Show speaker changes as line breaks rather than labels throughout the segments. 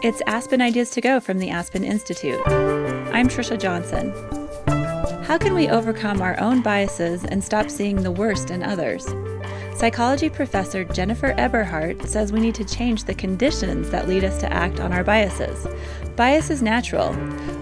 It's Aspen Ideas to Go from the Aspen Institute. I'm Trisha Johnson. How can we overcome our own biases and stop seeing the worst in others? Psychology professor Jennifer Eberhardt says we need to change the conditions that lead us to act on our biases. Bias is natural.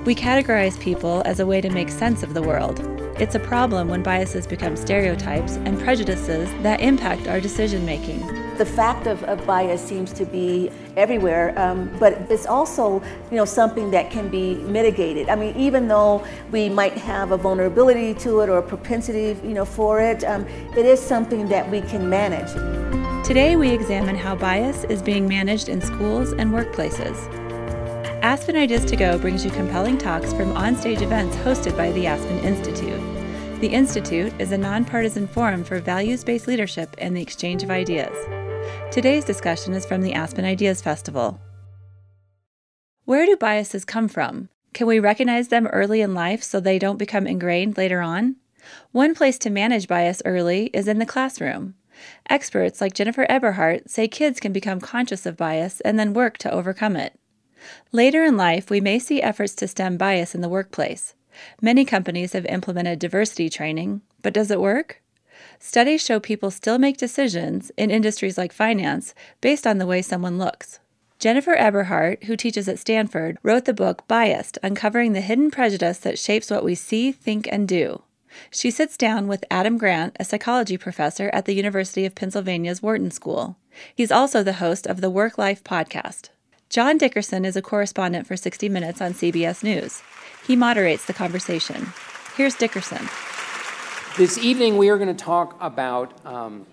We categorize people as a way to make sense of the world. It's a problem when biases become stereotypes and prejudices that impact our decision making.
The fact of, of bias seems to be everywhere, um, but it's also, you know, something that can be mitigated. I mean, even though we might have a vulnerability to it or a propensity, you know, for it, um, it is something that we can manage.
Today, we examine how bias is being managed in schools and workplaces. Aspen Ideas to Go brings you compelling talks from onstage events hosted by the Aspen Institute. The Institute is a nonpartisan forum for values based leadership and the exchange of ideas. Today's discussion is from the Aspen Ideas Festival. Where do biases come from? Can we recognize them early in life so they don't become ingrained later on? One place to manage bias early is in the classroom. Experts like Jennifer Eberhardt say kids can become conscious of bias and then work to overcome it. Later in life, we may see efforts to stem bias in the workplace. Many companies have implemented diversity training, but does it work? Studies show people still make decisions in industries like finance based on the way someone looks. Jennifer Eberhardt, who teaches at Stanford, wrote the book Biased Uncovering the Hidden Prejudice That Shapes What We See, Think, and Do. She sits down with Adam Grant, a psychology professor at the University of Pennsylvania's Wharton School. He's also the host of the WorkLife podcast. John Dickerson is a correspondent for 60 Minutes on CBS News. He moderates the conversation. Here's Dickerson.
This evening, we are going to talk about um,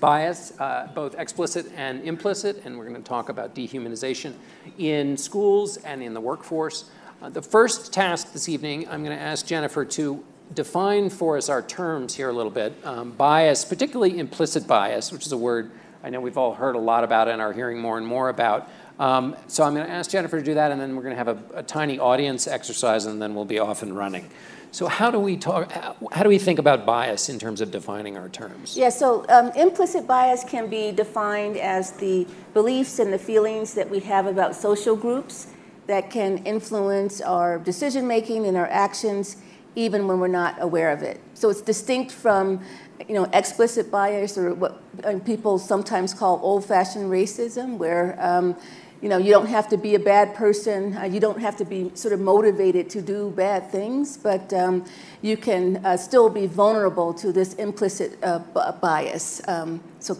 bias, uh, both explicit and implicit, and we're going to talk about dehumanization in schools and in the workforce. Uh, the first task this evening, I'm going to ask Jennifer to define for us our terms here a little bit. Um, bias, particularly implicit bias, which is a word I know we've all heard a lot about and are hearing more and more about. Um, so I'm going to ask Jennifer to do that, and then we're going to have a, a tiny audience exercise, and then we'll be off and running. So how do we talk? How do we think about bias in terms of defining our terms?
Yeah. So um, implicit bias can be defined as the beliefs and the feelings that we have about social groups that can influence our decision making and our actions, even when we're not aware of it. So it's distinct from, you know, explicit bias or what people sometimes call old-fashioned racism, where um, you know, you don't have to be a bad person. Uh, you don't have to be sort of motivated to do bad things, but um, you can uh, still be vulnerable to this implicit uh, b- bias. Um, so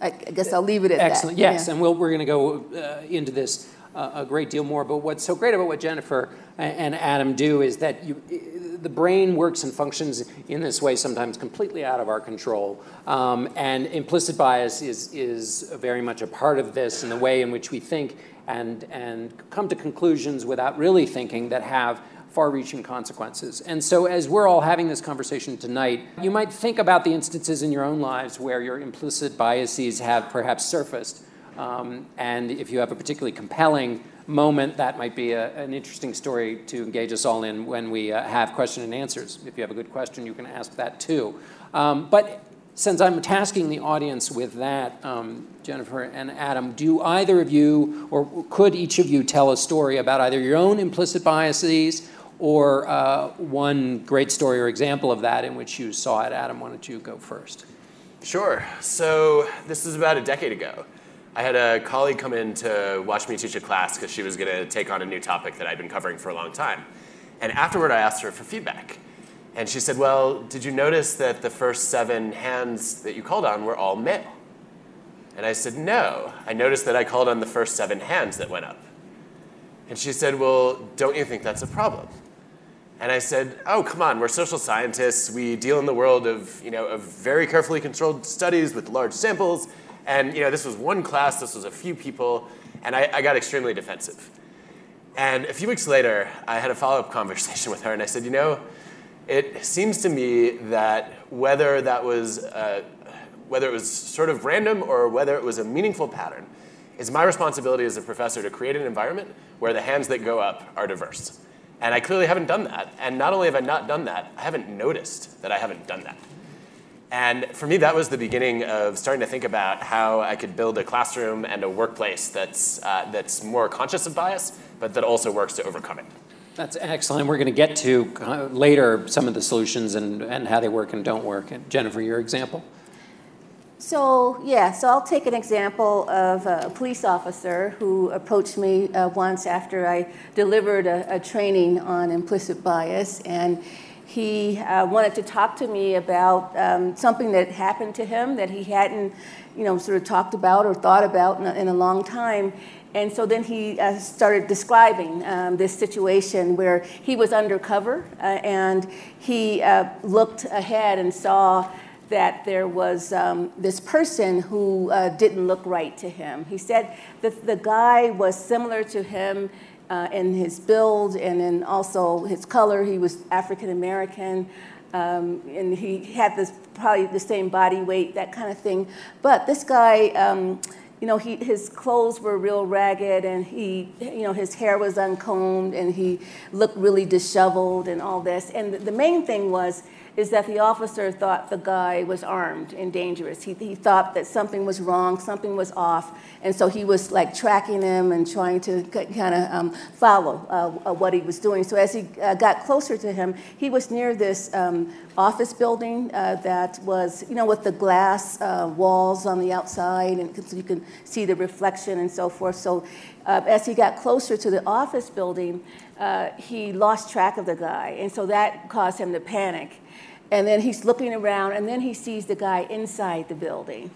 I, I, guess I'll leave it at
Excellent.
that. Excellent.
Yes, yeah. and we we are going to go uh, into this uh, a great deal more. But what's so great about what Jennifer and Adam do is that you the brain works and functions in this way sometimes completely out of our control. Um, and implicit bias is, is very much a part of this in the way in which we think and, and come to conclusions without really thinking that have far reaching consequences. And so, as we're all having this conversation tonight, you might think about the instances in your own lives where your implicit biases have perhaps surfaced. Um, and if you have a particularly compelling moment, that might be a, an interesting story to engage us all in when we uh, have question and answers. If you have a good question, you can ask that too. Um, but since I'm tasking the audience with that, um, Jennifer and Adam, do either of you, or could each of you tell a story about either your own implicit biases or uh, one great story or example of that in which you saw it? Adam, why don't you go first?
Sure. So this is about a decade ago. I had a colleague come in to watch me teach a class because she was going to take on a new topic that I'd been covering for a long time. And afterward, I asked her for feedback. And she said, Well, did you notice that the first seven hands that you called on were all male? And I said, No. I noticed that I called on the first seven hands that went up. And she said, Well, don't you think that's a problem? And I said, Oh, come on, we're social scientists. We deal in the world of, you know, of very carefully controlled studies with large samples. And you know, this was one class, this was a few people, and I, I got extremely defensive. And a few weeks later, I had a follow-up conversation with her, and I said, you know, it seems to me that whether that was uh, whether it was sort of random or whether it was a meaningful pattern, it's my responsibility as a professor to create an environment where the hands that go up are diverse. And I clearly haven't done that. And not only have I not done that, I haven't noticed that I haven't done that. And for me, that was the beginning of starting to think about how I could build a classroom and a workplace that's, uh, that's more conscious of bias, but that also works to overcome it.
That's excellent. We're going to get to uh, later some of the solutions and, and how they work and don't work. And Jennifer, your example?
So, yeah, so I'll take an example of a police officer who approached me uh, once after I delivered a, a, training on implicit bias. And he uh, wanted to talk to me about um, something that happened to him that he hadn't, you know, sort of talked about or thought about in a, in a long time. And so then he uh, started describing um, this situation where he was undercover uh, and he uh, looked ahead and saw that there was um, this person who uh, didn't look right to him. He said that the guy was similar to him uh, in his build and in also his color. He was African American. Um, and he had this probably the same body weight, that kind of thing. But this guy, um, you know, he, his clothes were real ragged, and he, you know, his hair was uncombed, and he looked really disheveled, and all this. And the, the main thing was is that the officer thought the guy was armed and dangerous. He, he thought that something was wrong, something was off, and so he was like tracking him and trying to kind of um, follow uh, uh, what he was doing. So as he uh, got closer to him, he was near this um, office building uh, that was, you know, with the glass uh, walls on the outside, and so you can see the reflection and so forth. So uh, as he got closer to the office building, he lost track of the guy, and so that caused him to panic. And then he's looking around, and then he sees the guy inside the building.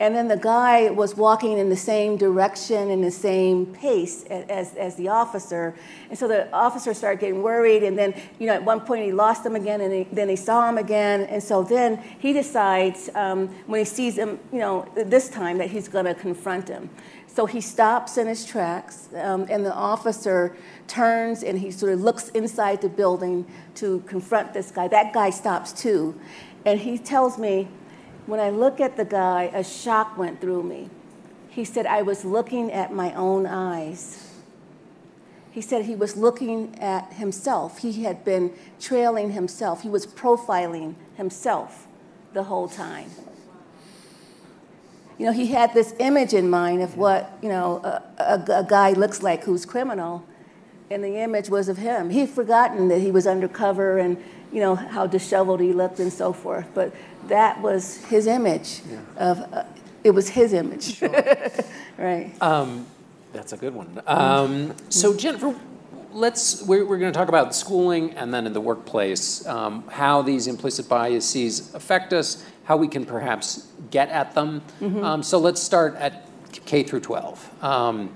And then the guy was walking in the same direction in the same pace as, as the officer. And so the officer started getting worried. And then, you know, at one point he lost him again, and he, then he saw him again. And so then he decides, um, when he sees him, you know, this time that he's going to confront him. So he stops in his tracks, um, and the officer turns and he sort of looks inside the building to confront this guy. That guy stops too. And he tells me, when I look at the guy, a shock went through me. He said, I was looking at my own eyes. He said he was looking at himself. He had been trailing himself, he was profiling himself the whole time you know, he had this image in mind of what, you know, a, a, a guy looks like who's criminal, and the image was of him. He'd forgotten that he was undercover and, you know, how disheveled he looked and so forth. But that was his image yeah. of, uh, it was his image. Sure. right. Um,
that's a good one. Um, so Jennifer, let's, we're, we're going to talk about schooling and then in the workplace, um, how these implicit biases affect us how we can perhaps get at them. Mm-hmm. Um, so let's start at K through 12. Um,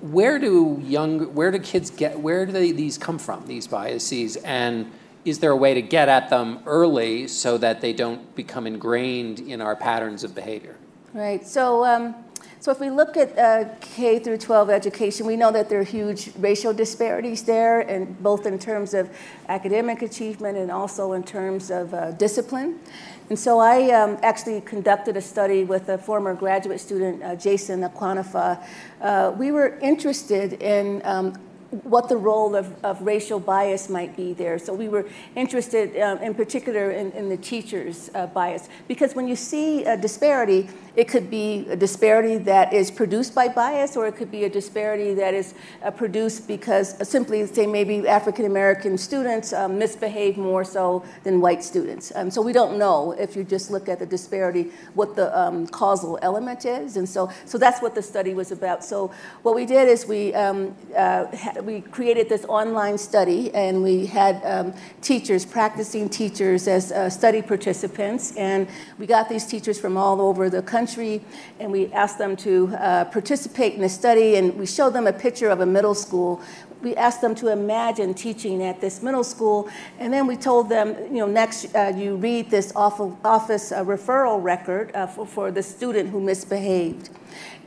where do young, where do kids get, where do they, these come from, these biases? And is there a way to get at them early so that they don't become ingrained in our patterns of behavior?
Right. So, um, so if we look at uh, K through 12 education, we know that there are huge racial disparities there, and both in terms of academic achievement and also in terms of uh, discipline. And so I um, actually conducted a study with a former graduate student, uh, Jason Okonofua. Uh, we were interested in um, what the role of, of racial bias might be there. So we were interested um, in particular in, in the teacher's uh, bias. Because when you see a disparity, it could be a disparity that is produced by bias, or it could be a disparity that is uh, produced because simply, say, maybe African American students um, misbehave more so than white students. Um, so we don't know if you just look at the disparity what the um, causal element is. And so, so that's what the study was about. So what we did is we um, uh, we created this online study, and we had um, teachers, practicing teachers, as uh, study participants, and we got these teachers from all over the country, and we asked them to uh, participate in the study, and we showed them a picture of a middle school we asked them to imagine teaching at this middle school, and then we told them, you know, next uh, you read this office uh, referral record uh, for, for the student who misbehaved.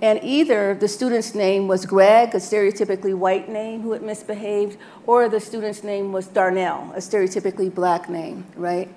And either the student's name was Greg, a stereotypically white name who had misbehaved, or the student's name was Darnell, a stereotypically black name, right?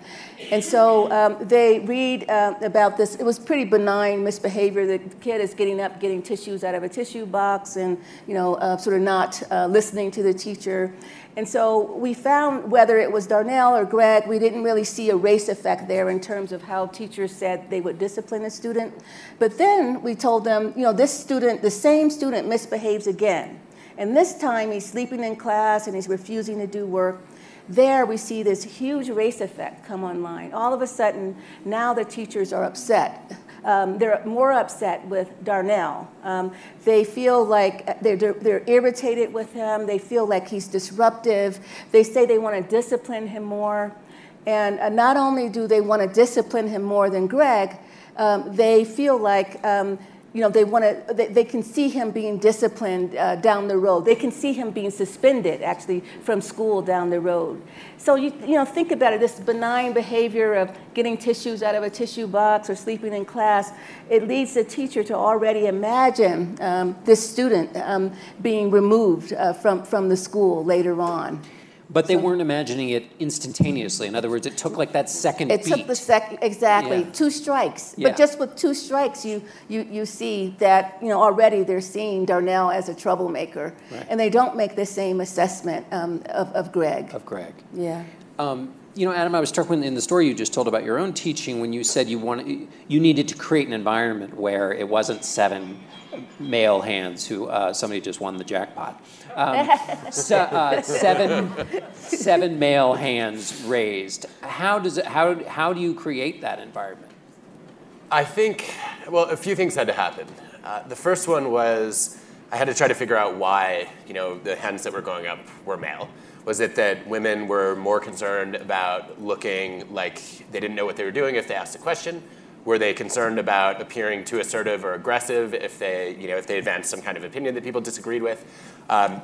And so um, they read uh, about this. It was pretty benign misbehavior. The kid is getting up, getting tissues out of a tissue box, and you know, uh, sort of not uh, listening listening to the teacher. And so we found whether it was Darnell or Greg, we didn't really see a race effect there in terms of how teachers said they would discipline a student. But then we told them, you know, this student, the same student misbehaves again. And this time he's sleeping in class and he's refusing to do work. There we see this huge race effect come online. All of a sudden, now the teachers are upset um, they're more upset with Darnell. Um, they feel like they're, they're, they're, irritated with him. They feel like he's disruptive. They say they want to discipline him more. And uh, not only do they want to discipline him more than Greg, um, they feel like um, you know, they want to, they, they, can see him being disciplined uh, down the road. They can see him being suspended, actually, from school down the road. So, you, you know, think about it this benign behavior of getting tissues out of a tissue box or sleeping in class, it leads the teacher to already imagine um, this student um, being removed uh, from, from the school later on.
But they so, weren't imagining it instantaneously. In other words, it took like that second
it
beat.
took the second, exactly, yeah. two strikes. Yeah. But just with two strikes, you, you, you see that, you know, already they're seeing Darnell as a troublemaker. Right. And they don't make the same assessment um, of, of Greg.
Of Greg.
Yeah.
Um, you know, Adam, I was struck when in the story you just told about your own teaching when you said you wanted, you needed to create an environment where it wasn't seven male hands who uh, somebody just won the jackpot. Um, so, uh, seven, seven male hands raised. How does it? How how do you create that environment?
I think well, a few things had to happen. Uh, the first one was I had to try to figure out why you know the hands that were going up were male. Was it that women were more concerned about looking like they didn't know what they were doing if they asked a question? Were they concerned about appearing too assertive or aggressive if they, you know, if they advanced some kind of opinion that people disagreed with? Um,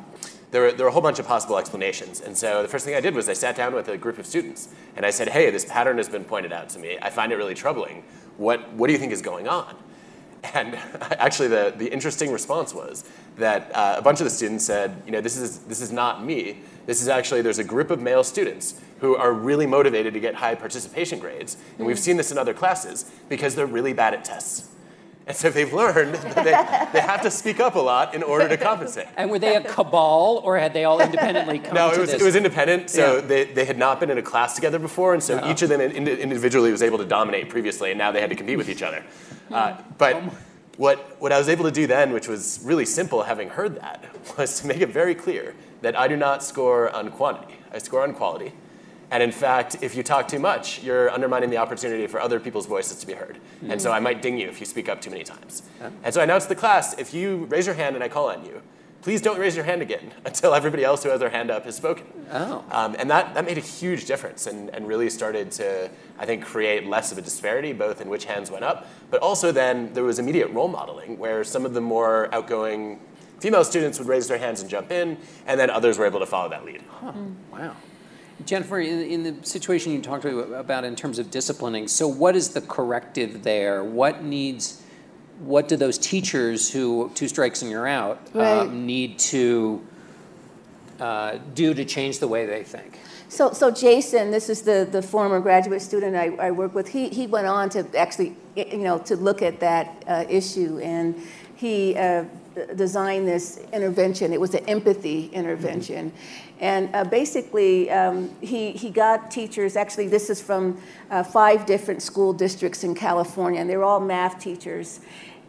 there, were, there were a whole bunch of possible explanations. And so the first thing I did was I sat down with a group of students and I said, hey, this pattern has been pointed out to me. I find it really troubling. What, what do you think is going on? And actually, the, the interesting response was that uh, a bunch of the students said, you know, this is, this is not me. This is actually, there's a group of male students who are really motivated to get high participation grades. And we've seen this in other classes because they're really bad at tests. And so they've learned that they, they have to speak up a lot in order to compensate.
And were they a cabal or had they all independently come
no, it
was,
it was independent. So yeah. they, they had not been in a class together before. And so uh-huh. each of them individually was able to dominate previously. And now they had to compete with each other. Uh, but oh what, what I was able to do then, which was really simple having heard that, was to make it very clear that I do not score on quantity. I score on quality. And in fact, if you talk too much, you're undermining the opportunity for other people's voices to be heard. Mm-hmm. And so I might ding you if you speak up too many times. Yeah. And so I announced to the class if you raise your hand and I call on you, please don't raise your hand again until everybody else who has their hand up has spoken.
Oh.
Um, and that, that made a huge difference and, and really started to, I think, create less of a disparity, both in which hands went up, but also then there was immediate role modeling where some of the more outgoing female students would raise their hands and jump in, and then others were able to follow that lead.
Huh. Mm. Wow. Jennifer, in, in, the situation you talked about in terms of disciplining, so what is the corrective there? What needs, what do those teachers who, two strikes and you're out, right. um, need to uh, do to change the way they think?
So, so Jason, this is the, the former graduate student I, I work with. He, he went on to actually, you know, to look at that uh, issue, and he uh, designed this intervention. It was an empathy intervention. And uh, basically, um, he, he got teachers, actually, this is from uh, five different school districts in California, and they're all math teachers.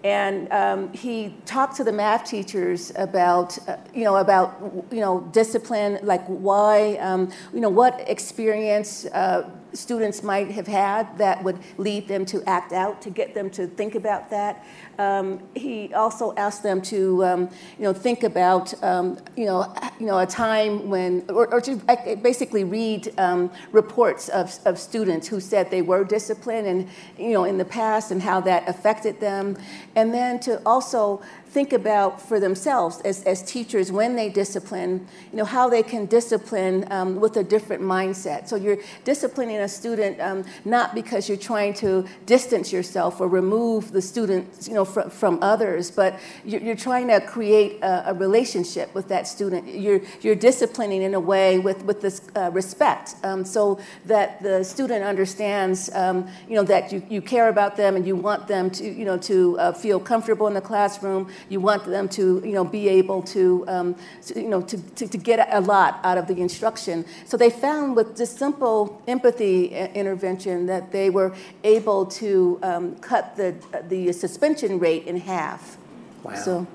And um, he talked to the math teachers about, uh, you know, about, you know, discipline, like why, um, you know, what experience uh, students might have had that would lead them to act out, to get them to think about that. Um, he also asked them to, um, you know, think about, um, you know, you know, a time when, or, or to basically read um, reports of, of students who said they were disciplined and, you know, in the past and how that affected them, and then to also think about for themselves as, as teachers when they discipline, you know, how they can discipline um, with a different mindset. So you're disciplining a student um, not because you're trying to distance yourself or remove the student, you know, from, from others, but you're, you're trying to create a, a, relationship with that student. You're, you're disciplining in a way with, with this uh, respect um, so that the student understands, um, you know, that you, you care about them and you want them to, you know, to uh, feel comfortable in the classroom. You want them to, you know, be able to, um, you know, to, to, to get a lot out of the instruction. So they found with just simple empathy uh, intervention that they were able to um, cut the, the suspension rate in half.
Wow. So,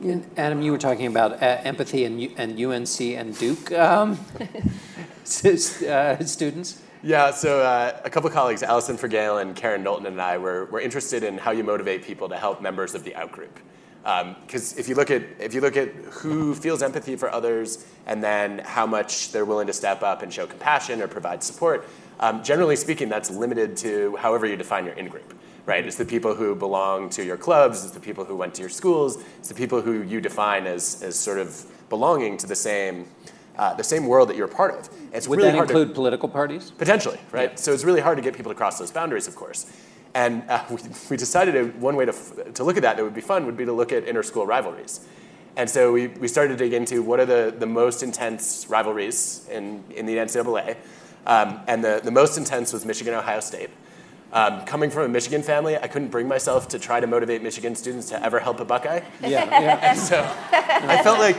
yeah. Adam, you were talking about uh, empathy and, and UNC and Duke um, uh, students.
Yeah, so uh, a couple colleagues, Alison Fragale and Karren Knowlton and I, were, were interested in how you motivate people to help members of the outgroup. Because um, if you look at if you look at who feels empathy for others and then how much they're willing to step up and show compassion or provide support, um, generally speaking, that's limited to however you define your in-group. Right? It's the people who belong to your clubs, it's the people who went to your schools, it's the people who you define as, as sort of belonging to the same uh, the same world that you're a part of.
It's Would really that include to, political parties?
Potentially, right? Yeah. So it's really hard to get people to cross those boundaries, of course. And uh, we, we, decided one way to, to look at that that would be fun would be to look at inter-school rivalries. And so we, we started to dig into what are the, the most intense rivalries in, in the NCAA. Um, and the, the most intense was Michigan Ohio State. Um, coming from a Michigan family, I couldn't bring myself to try to motivate Michigan students to ever help a Buckeye.
Yeah, yeah.
so I felt like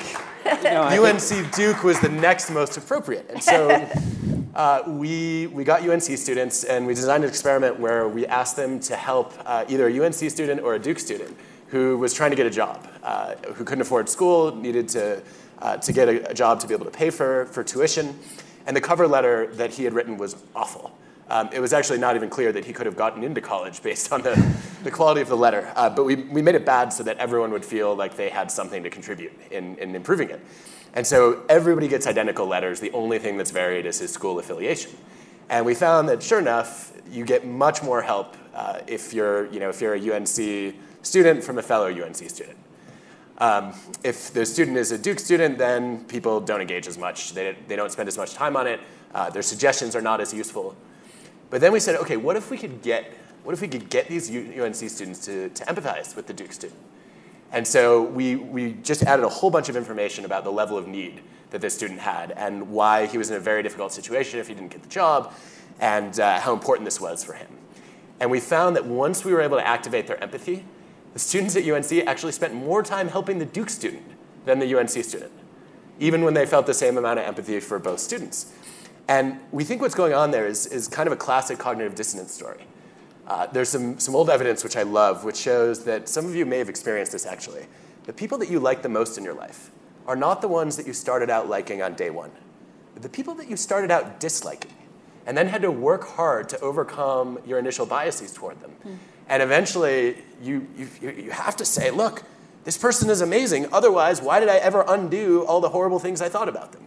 no, UNC Duke was the next most appropriate. And so uh, we, we got UNC students and we designed an experiment where we asked them to help uh, either a UNC student or a Duke student who was trying to get a job, uh, who couldn't afford school, needed to, uh, to get a, a, job to be able to pay for, for tuition. And the cover letter that he had written was awful. Um, it was actually not even clear that he could have gotten into college based on the, the quality of the letter. Uh, but we, we made it bad so that everyone would feel like they had something to contribute in, in improving it. And so everybody gets identical letters. The only thing that's varied is his school affiliation. And we found that sure enough, you get much more help uh, if, you're, you know, if you're a UNC student from a fellow UNC student. Um, if the student is a Duke student, then people don't engage as much. They, they don't spend as much time on it. Uh, their suggestions are not as useful. But then we said, okay, what if we could get, what if we could get these UNC students to, to empathize with the Duke student? And so we, we just added a whole bunch of information about the level of need that this student had and why he was in a very difficult situation if he didn't get the job and uh, how important this was for him. And we found that once we were able to activate their empathy, the students at UNC actually spent more time helping the Duke student than the UNC student, even when they felt the same amount of empathy for both students. And we think what's going on there is, is kind of a classic cognitive dissonance story. Uh, there's some, some old evidence which I love, which shows that some of you may have experienced this actually. The people that you like the most in your life are not the ones that you started out liking on day one. The people that you started out disliking and then had to work hard to overcome your initial biases toward them. Mm. And eventually, you, you, you have to say, look, this person is amazing. Otherwise, why did I ever undo all the horrible things I thought about them?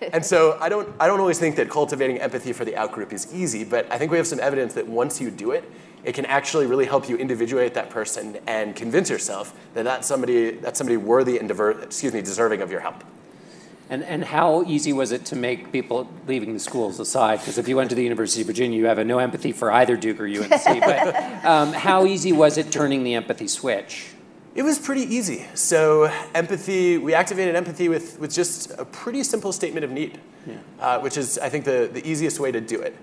and so I don't, I don't always think that cultivating empathy for the outgroup is easy, but I think we have some evidence that once you do it, it can actually really help you individuate that person and convince yourself that that's somebody, that's somebody worthy and diver, excuse me, deserving of your help.
And, and how easy was it to make people leaving the schools aside? Because if you went to the University of Virginia, you have a no empathy for either Duke or UNC. but um, how easy was it turning the empathy switch?
It was pretty easy. So empathy, we activated empathy with, with just a pretty simple statement of need, yeah. uh, which is, I think, the, the easiest way to do it.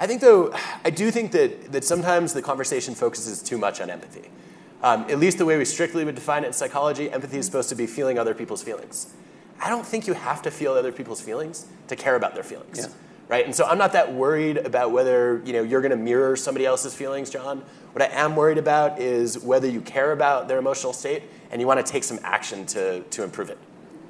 I think, though, I do think that, that sometimes the conversation focuses too much on empathy. Um, at least the way we strictly would define it in psychology, empathy is supposed to be feeling other people's feelings. I don't think you have to feel other people's feelings to care about their feelings. Yeah right? And so I'm not that worried about whether you know you're going to mirror somebody else's feelings, John. What I am worried about is whether you care about their emotional state and you want to take some action to, to improve it.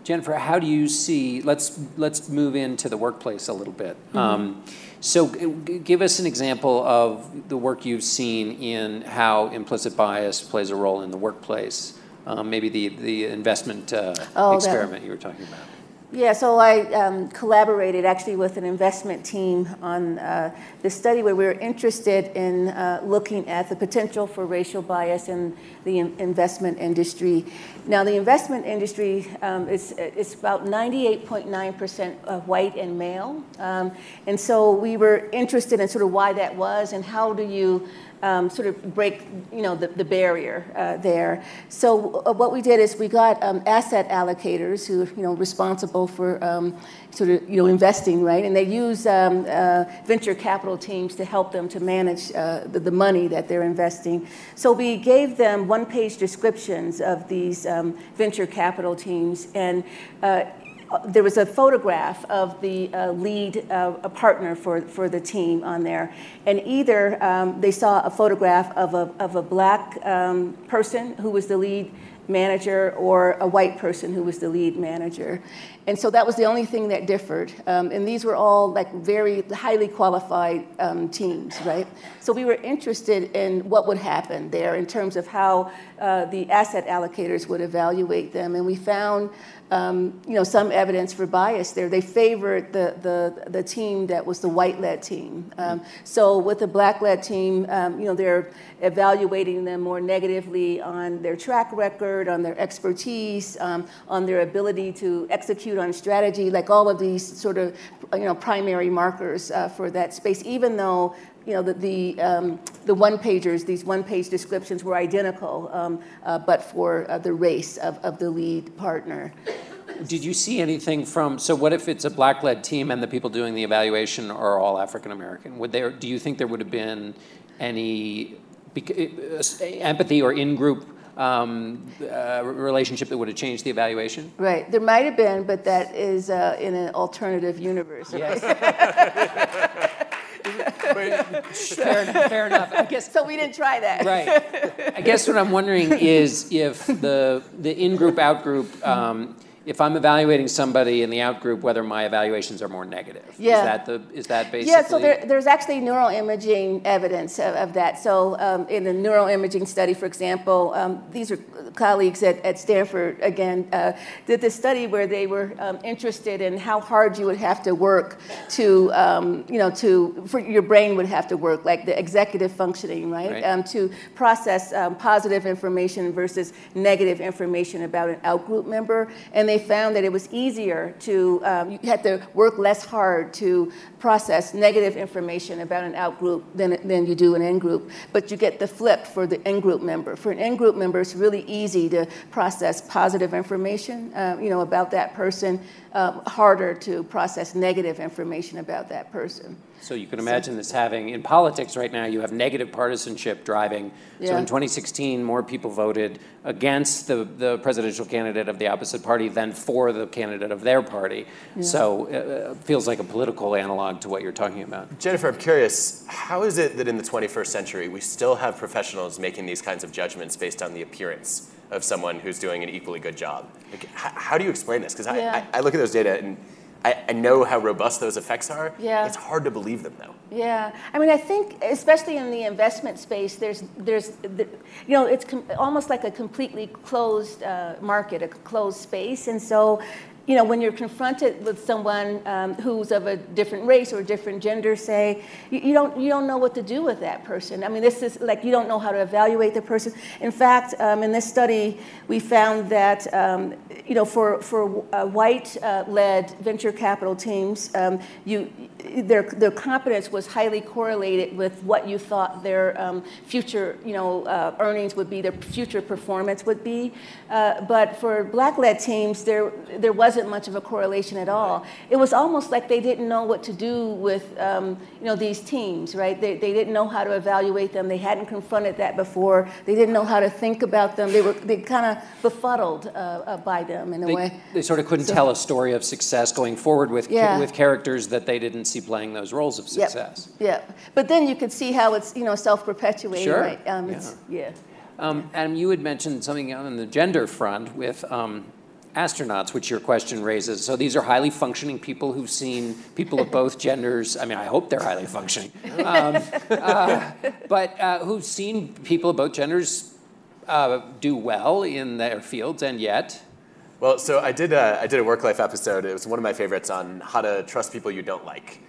Jennifer, how do you see? Let's let's move into the workplace a little bit. Mm-hmm. Um, so, give us an example of the work you've seen in how implicit bias plays a role in the workplace. Um, maybe the the investment uh, oh, experiment that, you were talking about.
Yeah, so I um, collaborated actually with an investment team on uh, the study where we were interested in uh, looking at the potential for racial bias in the in- investment industry. Now, the investment industry um, is, is about 98.9% white and male. Um, and so we were interested in sort of why that was and how do you um, sort of break, you know, the, the barrier uh, there. So uh, what we did is we got um, asset allocators who, you know, responsible for um, sort of, you know, investing, right? And they use um, uh, venture capital teams to help them to manage uh, the, the, money that they're investing. So we gave them one-page descriptions of these um, venture capital teams, and uh, there was a photograph of the uh, lead uh, partner for, for the team on there. And either um, they saw a photograph of a, of a black um, person who was the lead manager or a white person who was the lead manager. And so that was the only thing that differed. Um, and these were all like very highly qualified um, teams, right? So we were interested in what would happen there in terms of how uh, the asset allocators would evaluate them. And we found um, you know, some evidence for bias there. They favored the, the, the team that was the white-led team. Um, so with the black-led team, um, you know, they're evaluating them more negatively on their track record, on their expertise, um, on their ability to execute on strategy, like all of these sort of, you know, primary markers uh, for that space, even though you know, the, the, um, the one pagers, these one page descriptions were identical, um, uh, but for uh, the race of, of the lead partner.
Did you see anything from, so what if it's a black led team and the people doing the evaluation are all African American? Would there, do you think there would have been any uh, empathy or in group um, uh, relationship that would have changed the evaluation?
Right. There might have been, but that is uh, in an alternative universe.
Yes. fair, enough, fair enough. I guess.
So we didn't try that.
Right. I guess what I'm wondering is if the the in-group, out-group. Um, if I'm evaluating somebody in the out group, whether my evaluations are more negative.
Yeah.
Is that the is that basically?
Yeah. So there, there's actually neuroimaging evidence of, of that. So um, in the neuroimaging study, for example, um, these are colleagues at, at Stanford again uh, did this study where they were um, interested in how hard you would have to work to um, you know to for your brain would have to work like the executive functioning right, right. Um, to process um, positive information versus negative information about an outgroup member and they they found that it was easier to, um, you had to work less hard to process negative information about an out group than, than you do an in group. But you get the flip for the in group member. For an in group member, it's really easy to process positive information, uh, you know, about that person, um, harder to process negative information about that person.
So you can imagine so, this having, in politics right now, you have negative partisanship driving. Yeah. So in 2016, more people voted against the, the presidential candidate of the opposite party than for the candidate of their party. Yeah. So it uh, uh, feels like a political analog to what you're talking about.
Jennifer, I'm curious, how is it that in the 21st century we still have professionals making these kinds of judgments based on the appearance of someone who's doing an equally good job? Like, how, how do you explain this? Because yeah. I, I look at those data and I, I, know how robust those effects are.
Yeah.
It's hard to believe them though.
Yeah. I mean, I think, especially in the investment space, there's, there's, the, you know, it's com- almost like a completely closed uh, market, a closed space. And so you know, when you're confronted with someone um, who's of a different race or a different gender, say, you, you, don't, you don't know what to do with that person. I mean, this is like you don't know how to evaluate the person. In fact, um, in this study, we found that, um, you know, for, for uh, white-led venture capital teams, um, you, their, their competence was highly correlated with what you thought their um, future, you know, uh, earnings would be, their future performance would be. Uh, but for black-led teams, there, there was wasn't much of a correlation at all. It was almost like they didn't know what to do with um, you know these teams, right? They, they didn't know how to evaluate them. They hadn't confronted that before. They didn't know how to think about them. They were they kind of befuddled uh, uh, by them in a
they,
way.
They sort of couldn't so, tell a story of success going forward with
yeah.
with characters that they didn't see playing those roles of success.
Yeah, yep. but then you could see how it's you know self-perpetuating.
Sure.
Right? Um,
yeah.
yeah.
Um, Adam, you had mentioned something on the gender front with um, astronauts, which your question raises. So these are highly functioning people who've seen people of both genders. I mean, I hope they're highly functioning, um, uh, but uh, who've seen people of both genders uh, do well in their fields, and yet
Well, so I did a, I did a work life episode. It was one of my favorites on how to trust people you don't like.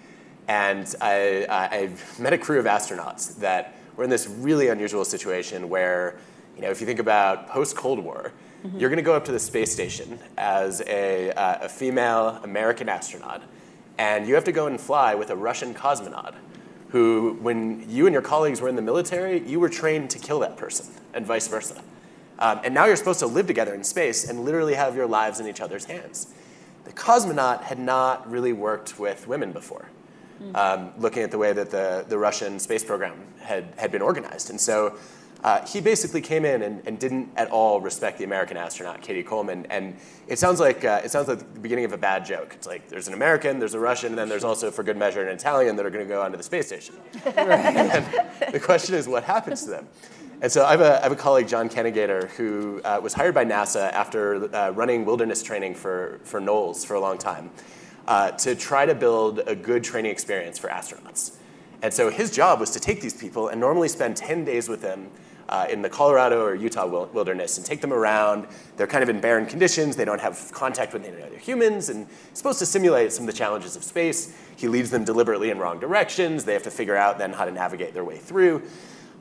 And I, I, I met a crew of astronauts that were in this really unusual situation where, you know, if you think about post Cold War, mm-hmm. you're going to go up to the space station as a, uh, a female American astronaut, and you have to go and fly with a Russian cosmonaut who, when you and your colleagues were in the military, you were trained to kill that person, and vice versa. Um, and now you're supposed to live together in space and literally have your lives in each other's hands. The cosmonaut had not really worked with women before, mm. um, looking at the way that the, the Russian space program had, had been organized. And so uh, he basically came in and, and, didn't at all respect the American astronaut, Cady Coleman. And it sounds like uh, it sounds like the beginning of a bad joke. It's like there's an American, there's a Russian, and then there's also, for good measure, an Italian that are going to go onto the space station. the question is, what happens to them? And so I have a, I have a colleague, John Kanengieter, who uh, was hired by NASA after uh, running wilderness training for, for NOLS for a long time uh, to try to build a good training experience for astronauts. And so his job was to take these people and normally spend 10 days with them uh, in the Colorado or Utah wilderness and take them around. They're kind of in barren conditions. They don't have contact with any other humans and supposed to simulate some of the challenges of space. He leads them deliberately in wrong directions. They have to figure out then how to navigate their way through.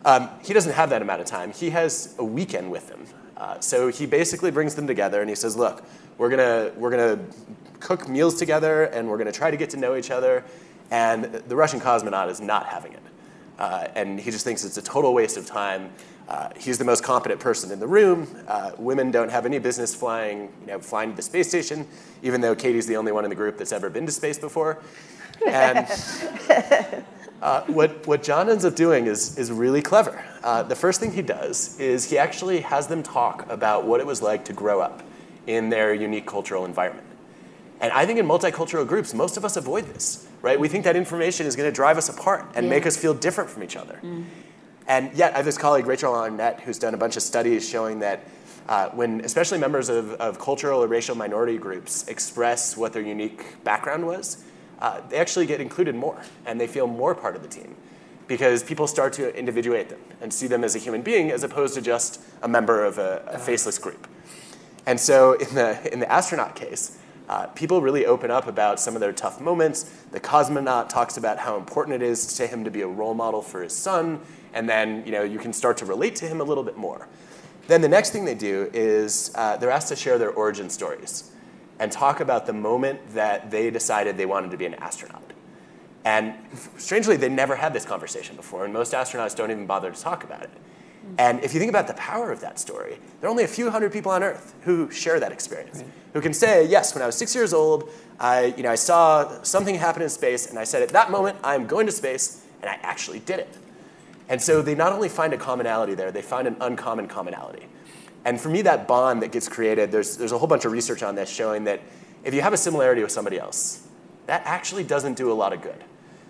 Um, he doesn't have that amount of time. He has a weekend with them. Uh, so he basically brings them together and he says, look, we're gonna, we're gonna cook meals together and we're gonna try to get to know each other. And the Russian cosmonaut is not having it. Uh, and he just thinks it's a total waste of time. Uh, he's the most competent person in the room. Uh, women don't have any business flying, you know, flying to the space station, even though Cady's the only one in the group that's ever been to space before. And Uh, what, what John ends up doing is, is really clever. Uh, the first thing he does is he actually has them talk about what it was like to grow up in their unique cultural environment. And I think in multicultural groups, most of us avoid this, right? We think that information is going to drive us apart and yeah. make us feel different from each other. Mm. And yet, I have this colleague, Rachel Arnett, who's done a bunch of studies showing that uh, when especially members of, of cultural or racial minority groups express what their unique background was, uh, they actually get included more and they feel more part of the team because people start to individuate them and see them as a human being as opposed to just a member of a, a faceless group. And so in the, in the astronaut case, uh, people really open up about some of their tough moments. The cosmonaut talks about how important it is to him to be a role model for his son, and then you know you can start to relate to him a little bit more. Then the next thing they do is uh, they're asked to share their origin stories and talk about the moment that they decided they wanted to be an astronaut. And strangely, they never had this conversation before, and most astronauts don't even bother to talk about it. And if you think about the power of that story, there are only a few hundred people on Earth who share that experience, right. who can say, yes, when I was six years old, I, you know, I saw something happen in space, and I said, at that moment, I'm going to space, and I actually did it. And so they not only find a commonality there, they find an uncommon commonality. And for me, that bond that gets created, there's, there's a whole bunch of research on this showing that if you have a similarity with somebody else, that actually doesn't do a lot of good.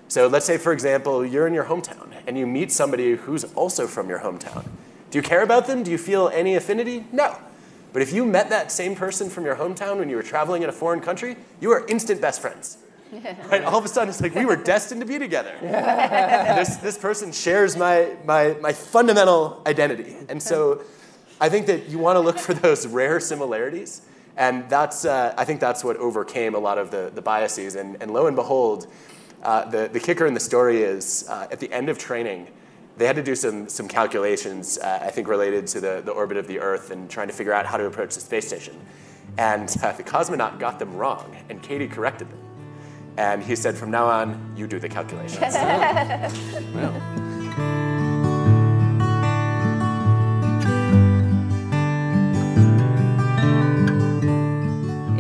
So let's say, for example, you're in your hometown and you meet somebody who's also from your hometown. Do you care about them? Do you feel any affinity? No. But if you met that same person from your hometown when you were traveling in a foreign country, you are instant best friends. Right? All of a sudden, it's like we were destined to be together. this, this person shares my, my, my fundamental identity. And so I think that you want to look for those rare similarities. And that's, uh, I think that's what overcame a lot of the, the biases. And, and lo and behold, uh, the, the kicker in the story is uh, at the end of training, they had to do some, some calculations, uh, I think, related to the, the orbit of the Earth and trying to figure out how to approach the space station. And uh, the cosmonaut got them wrong, and Cady corrected them. And he said, from now on, you do the calculations. well.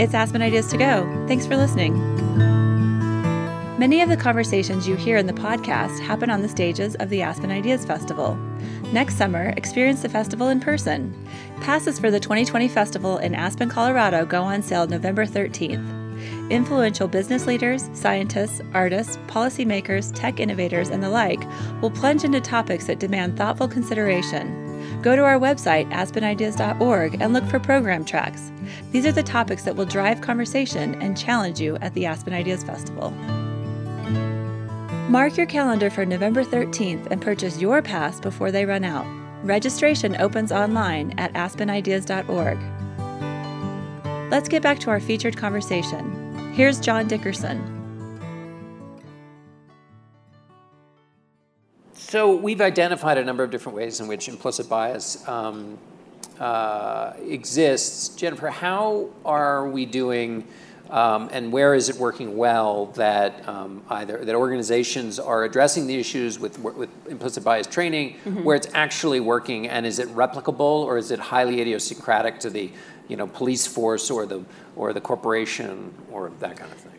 It's Aspen Ideas to Go. Thanks for listening. Many of the conversations you hear in the podcast happen on the stages of the Aspen Ideas Festival. Next summer, experience the festival in person. Passes for the 2020 festival in Aspen, Colorado go on sale November 13th. Influential business leaders, scientists, artists, policymakers, tech innovators, and the like will plunge into topics that demand thoughtful consideration. Go to our website, aspenideas.org, and look for program tracks. These are the topics that will drive conversation and challenge you at the Aspen Ideas Festival. Mark your calendar for November 13th and purchase your pass before they run out. Registration opens online at aspenideas.org. Let's get back to our featured conversation. Here's John Dickerson.
So we've identified a number of different ways in which implicit bias um, uh, exists. Jennifer, how are we doing, um, and where is it working well that um, either that organizations are addressing the issues with with implicit bias training, mm-hmm. where it's actually working, and is it replicable or is it highly idiosyncratic to the you know police force or the or the corporation or that kind of thing?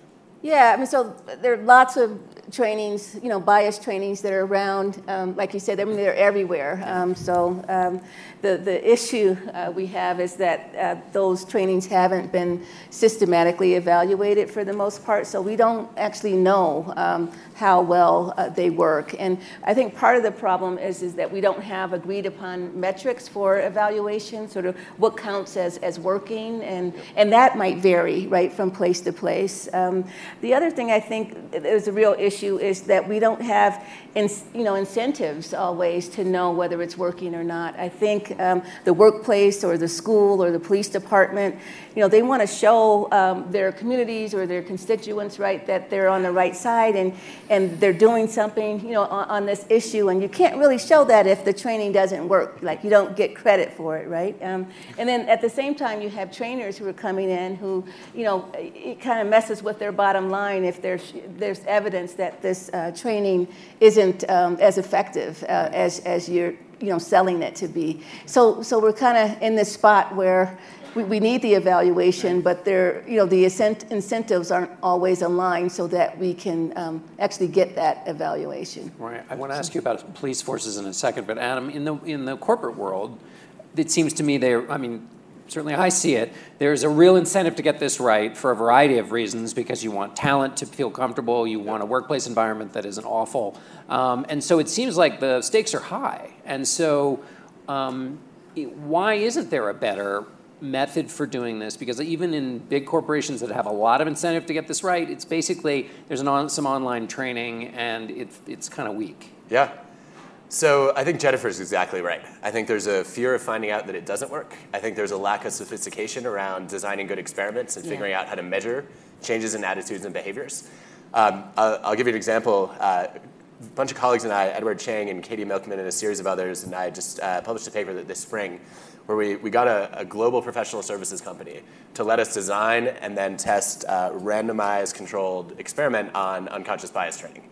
Yeah, I mean, so there are lots of trainings, you know, bias trainings that are around. Um, like you said, I mean, they're everywhere. Um, so um, the, the issue uh, we have is that uh, those trainings haven't been systematically evaluated for the most part. So we don't actually know um, how well uh, they work. And I think part of the problem is, is that we don't have agreed upon metrics for evaluation, sort of what counts as, as working. And, and that might vary, right, from place to place. Um, the other thing I think is a real issue is that we don't have in, you know, incentives always to know whether it's working or not. I think um, the workplace or the school or the police department, you know, they want to show um, their communities or their constituents, right, that they're on the right side and, and they're doing something, you know, on, on this issue. And you can't really show that if the training doesn't work. Like, you don't get credit for it, right? Um, and then at the same time, you have trainers who are coming in who, you know, it kind of messes with their bottom line if there's, there's evidence that this uh, training isn't um, as effective uh, as, as you're you know, selling it to be. So, so we're kind of in this spot where we, we need the evaluation, but there, you know, the incentives aren't always aligned so that we can um, actually get that evaluation.
Right. I want to ask you about police forces in a second, but Adam, in the in the corporate world, it seems to me they're. I mean, certainly I see it. There's a real incentive to get this right for a variety of reasons because you want talent to feel comfortable, you want a workplace environment that isn't awful. Um, and so it seems like the stakes are high. And so, um, why isn't there a better method for doing this? Because even in big corporations that have a lot of incentive to get this right, it's basically there's an on, some online training and it, it's kind of weak.
Yeah, so I think Jennifer's exactly right. I think there's a fear of finding out that it doesn't work. I think there's a lack of sophistication around designing good experiments and figuring yeah. out how to measure changes in attitudes and behaviors. Um, I'll, I'll, give you an example. Uh, a bunch of colleagues and I, Edward Chang and Katie Milkman and a series of others, and I just uh, published a paper this spring where we, we got a, a, global professional services company to let us design and then test a randomized controlled experiment on unconscious bias training.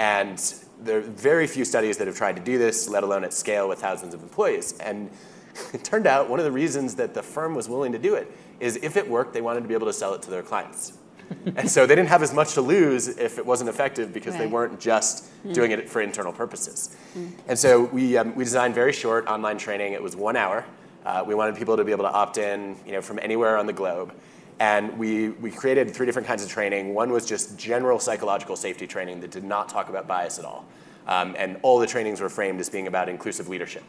And there are very few studies that have tried to do this, let alone at scale with thousands of employees. And it turned out one of the reasons that the firm was willing to do it is if it worked, they wanted to be able to sell it to their clients. and so they didn't have as much to lose if it wasn't effective because right. they weren't just mm. doing it for internal purposes. Mm. And so we, um, we designed very short online training. It was one hour. Uh, we wanted people to be able to opt in you know, from anywhere on the globe. And we, we created three different kinds of training. One was just general psychological safety training that did not talk about bias at all. Um, and all the trainings were framed as being about inclusive leadership.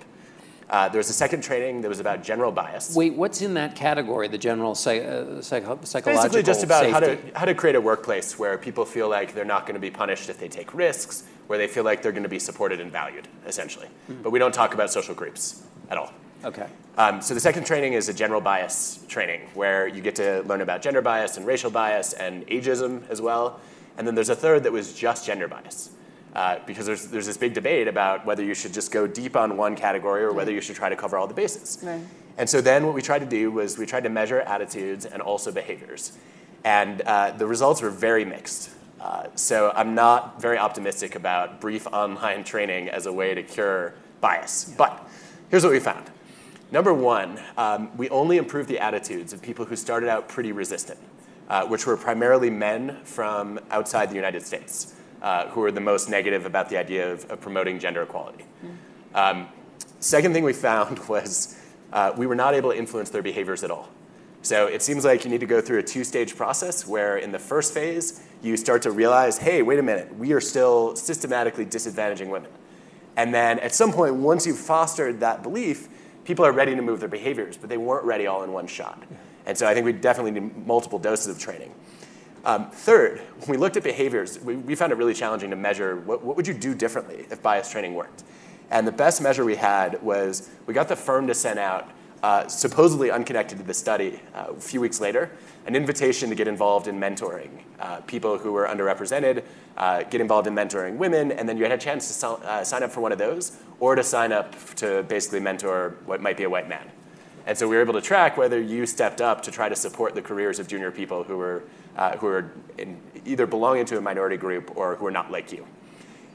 Uh, there was a second training that was about general bias.
Wait, what's in that category, the general psych- uh, psycho- psychological
Basically just about
safety.
how to, how to create a workplace where people feel like they're not going to be punished if they take risks, where they feel like they're going to be supported and valued, essentially. Mm-hmm. But we don't talk about social groups at all.
Okay.
Um, so the second training is a general bias training where you get to learn about gender bias and racial bias and ageism as well. And then there's a third that was just gender bias. Uh, because there's, there's this big debate about whether you should just go deep on one category or whether you should try to cover all the bases.
Right.
And so then what we tried to do was we tried to measure attitudes and also behaviors. And uh, the results were very mixed. Uh, so I'm not very optimistic about brief online training as a way to cure bias. Yeah. But here's what we found. Number one, um, we only improved the attitudes of people who started out pretty resistant, uh, which were primarily men from outside the United States, uh, who were the most negative about the idea of, of promoting gender equality. Um, second thing we found was uh, we were not able to influence their behaviors at all. So it seems like you need to go through a two stage process where, in the first phase, you start to realize hey, wait a minute, we are still systematically disadvantaging women. And then at some point, once you've fostered that belief, people are ready to move their behaviors, but they weren't ready all in one shot. And so I think we definitely need multiple doses of training. Um, third, when we looked at behaviors, we, we found it really challenging to measure what, what would you do differently if bias training worked. And the best measure we had was we got the firm to send out uh, supposedly unconnected to the study, uh, a few weeks later, an invitation to get involved in mentoring uh, people who were underrepresented, uh, get involved in mentoring women, and then you had a chance to so, uh, sign up for one of those or to sign up to basically mentor what might be a white man. And so we were able to track whether you stepped up to try to support the careers of junior people who were, who were either belonging to a minority group or who were not like you.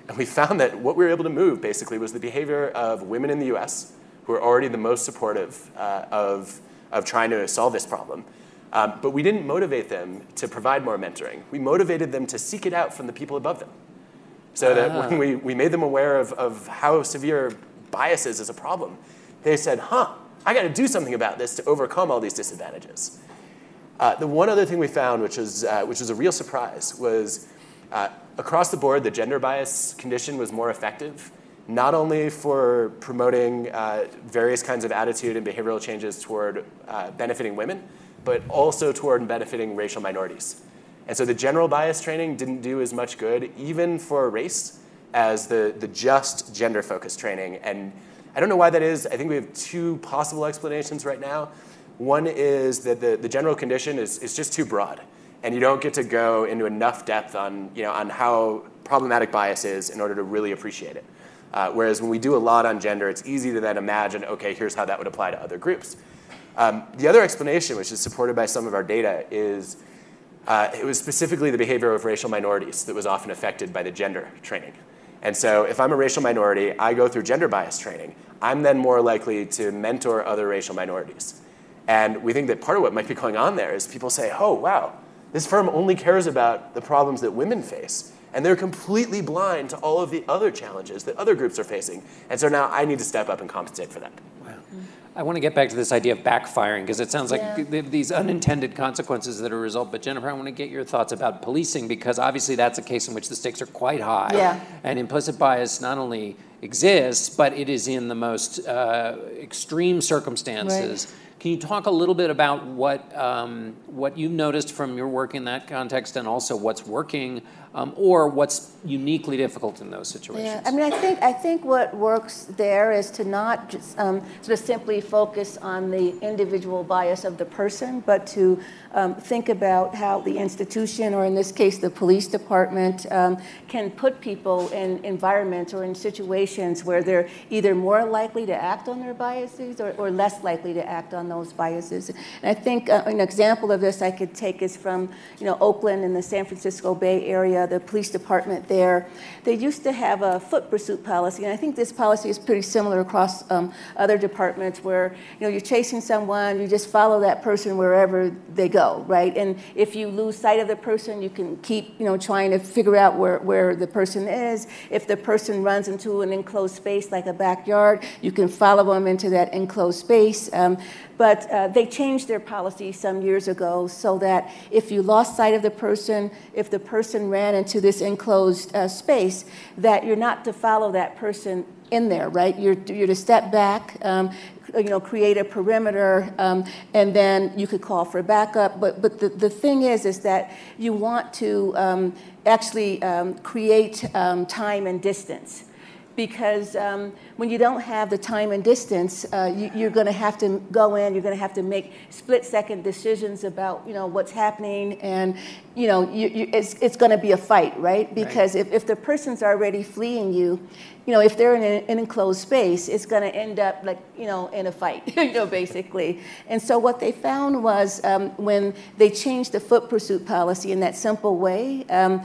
And we found that what we were able to move basically was the behavior of women in the US who are already the most supportive uh, of, of trying to solve this problem. Um, but we didn't motivate them to provide more mentoring. We motivated them to seek it out from the people above them. So that when
Ah.
we, we made them aware of, of how severe bias is as a problem, they said, huh, I got to do something about this to overcome all these disadvantages. Uh, the one other thing we found, which was, uh, which was a real surprise, was uh, across the board, the gender bias condition was more effective, not only for promoting uh, various kinds of attitude and behavioral changes toward uh, benefiting women, but also toward benefiting racial minorities. And so the general bias training didn't do as much good, even for race, as the, the just gender focused training. And I don't know why that is. I think we have two possible explanations right now. One is that the, the general condition is, is just too broad, and you don't get to go into enough depth on, you know, on how problematic bias is in order to really appreciate it. Uh, whereas when we do a lot on gender, it's easy to then imagine, okay, here's how that would apply to other groups. Um, the other explanation, which is supported by some of our data, is uh, it was specifically the behavior of racial minorities that was often affected by the gender training. And so if I'm a racial minority, I go through gender bias training. I'm then more likely to mentor other racial minorities. And we think that part of what might be going on there is people say, oh, wow, this firm only cares about the problems that women face. And they're completely blind to all of the other challenges that other groups are facing. And so now I need to step up and compensate for that.
I want to get back to this idea of backfiring because it sounds like
Yeah.
th- th- these unintended consequences that are a result. But Jennifer, I want to get your thoughts about policing because obviously that's a case in which the stakes are quite high.
Yeah.
And implicit bias not only exists, but it is in the most uh, extreme circumstances. Right. Can you talk a little bit about what um, what you've noticed from your work in that context, and also what's working, um, or what's uniquely difficult in those situations?
Yeah, I mean, I think I think what works there is to not just um, sort of simply focus on the individual bias of the person, but to um, think about how the institution, or in this case, the police department, um, can put people in environments or in situations where they're either more likely to act on their biases or, or less likely to act on those biases. And I think uh, an example of this I could take is from you know Oakland and the San Francisco Bay Area, the police department there. They used to have a foot pursuit policy, and I think this policy is pretty similar across um, other departments where you know you're chasing someone, you just follow that person wherever they go, right? And if you lose sight of the person, you can keep you know trying to figure out where, where the person is. If the person runs into an enclosed space like a backyard, you can follow them into that enclosed space. Um, but uh, they changed their policy some years ago so that if you lost sight of the person, if the person ran into this enclosed uh, space, that you're not to follow that person in there, right? You're, you're to step back, um, you know, create a perimeter, um, and then you could call for backup. But, but the, the thing is, is that you want to um, actually um, create um, time and distance because um, when you don't have the time and distance, uh, you, you're going to have to go in. You're going to have to make split-second decisions about you know what's happening, and you know you, you, it's it's going to be a fight, right? Because if, if the person's already fleeing you, you know if they're in an, enclosed space, it's going to end up like you know in a fight, you know basically. And so what they found was um, when they changed the foot pursuit policy in that simple way. Um,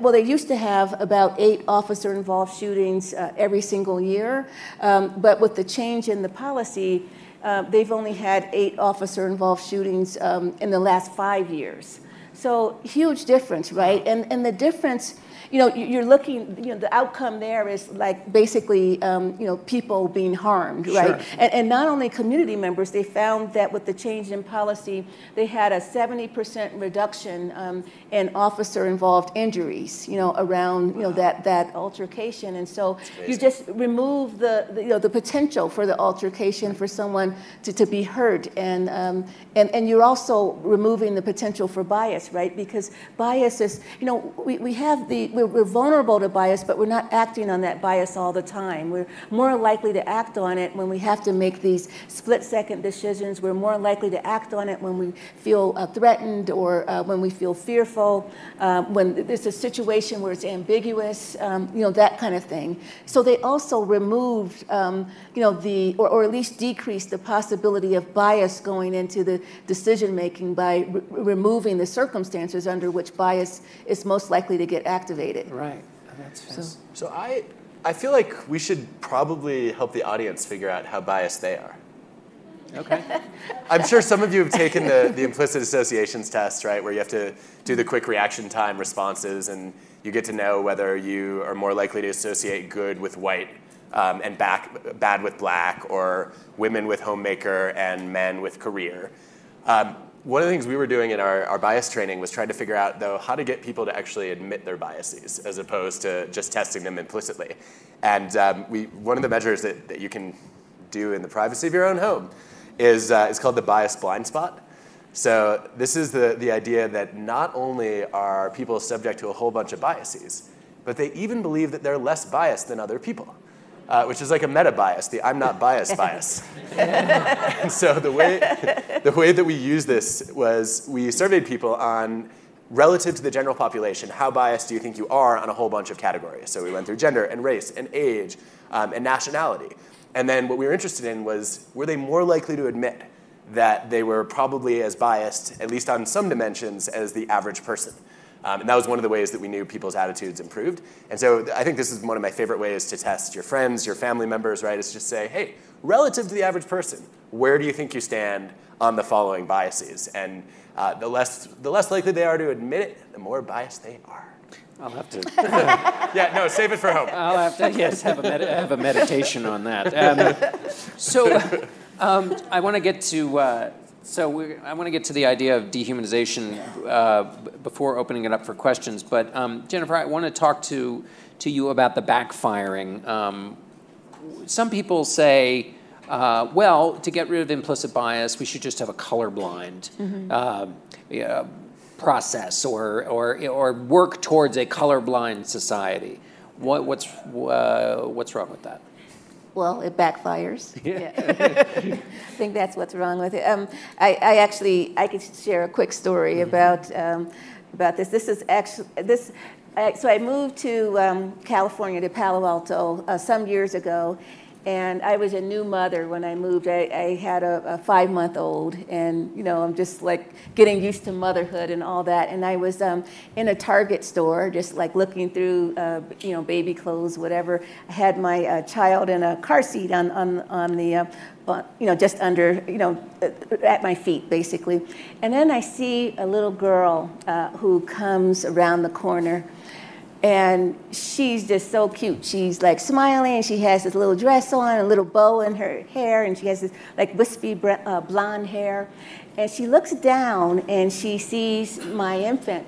well, they used to have about eight officer-involved shootings uh, every single year, um, but with the change in the policy, uh, they've only had eight officer-involved shootings um, in the last five years. So huge difference, right? And and the difference, you know, you- you're looking, you know, the outcome there is like basically, um, you know, people being harmed, right?
Sure.
And, and not only community members, they found that with the change in policy, they had a 70% reduction um, in officer-involved injuries, you know, around, you know, that, that altercation. And so you just remove the, the, you know, the potential for the altercation for someone to, to be hurt. And, um, and, and you're also removing the potential for bias, right? Because bias is, you know, we, we have the, we're, we're, vulnerable to bias, but we're not acting on that bias all the time. We're more likely to act on it when we have to make these split second decisions. We're more likely to act on it when we feel uh, threatened or uh, when we feel fearful, uh, when there's a situation where it's ambiguous, um, you know, that kind of thing. So they also removed, um, you know, the, or, or, at least decreased the possibility of bias going into the decision making by re- removing the circumstances under which bias is most likely to get activated.
Right. That's
so, so I, I feel like we should probably help the audience figure out how biased they are.
Okay.
I'm sure some of you have taken the, the implicit associations test, right, where you have to do the quick reaction time responses and you get to know whether you are more likely to associate good with white um, and back, bad with black, or women with homemaker and men with career. Um, one of the things we were doing in our, our bias training was trying to figure out, though, how to get people to actually admit their biases as opposed to just testing them implicitly. And um, we, one of the measures that, that you can do in the privacy of your own home is, uh, is called the bias blind spot. So this is the, the idea that not only are people subject to a whole bunch of biases, but they even believe that they're less biased than other people. Uh, which is like a meta bias, the I'm not biased bias. and so the way, the way that we used this was we surveyed people on relative to the general population, how biased do you think you are on a whole bunch of categories? So we went through gender and race and age um, and nationality. And then what we were interested in was were they more likely to admit that they were probably as biased, at least on some dimensions, as the average person? Um, and that was one of the ways that we knew people's attitudes improved. And so I think this is one of my favorite ways to test your friends, your family members, right? Is just say, hey, relative to the average person, where do you think you stand on the following biases? And uh, the, less, the less likely they are to admit it, the more biased they are.
I'll have to.
yeah, no, save it for home.
I'll have to, yes, have a, med- have a meditation on that. Um, so um, I want to get to. Uh, so I want to get to the idea of dehumanization uh, before opening it up for questions. But um, Jennifer, I want to talk to to you about the backfiring. Um, some people say, uh, well, to get rid of implicit bias, we should just have a colorblind. Mm-hmm. Uh, yeah, process or, or, or work towards a colorblind society. What, what's, uh, what's wrong with that?
Well, it backfires. Yeah. I think that's what's wrong with it. Um, I, I, actually, I could share a quick story mm-hmm. about, um, about this. This is actually, this, I, so I moved to um, California, to Palo Alto, uh, some years ago, and I was a new mother when I moved. I, I had a, a five month old, and you know, I'm just like getting used to motherhood and all that. And I was um, in a Target store, just like looking through, uh, you know, baby clothes, whatever. I had my uh, child in a car seat on, on, on the, uh, you know, just under, you know, at my feet, basically. And then I see a little girl uh, who comes around the corner and she's just so cute. She's like smiling. and She has this little dress on, a little bow in her hair, and she has this like wispy uh, blonde hair. And she looks down and she sees my infant,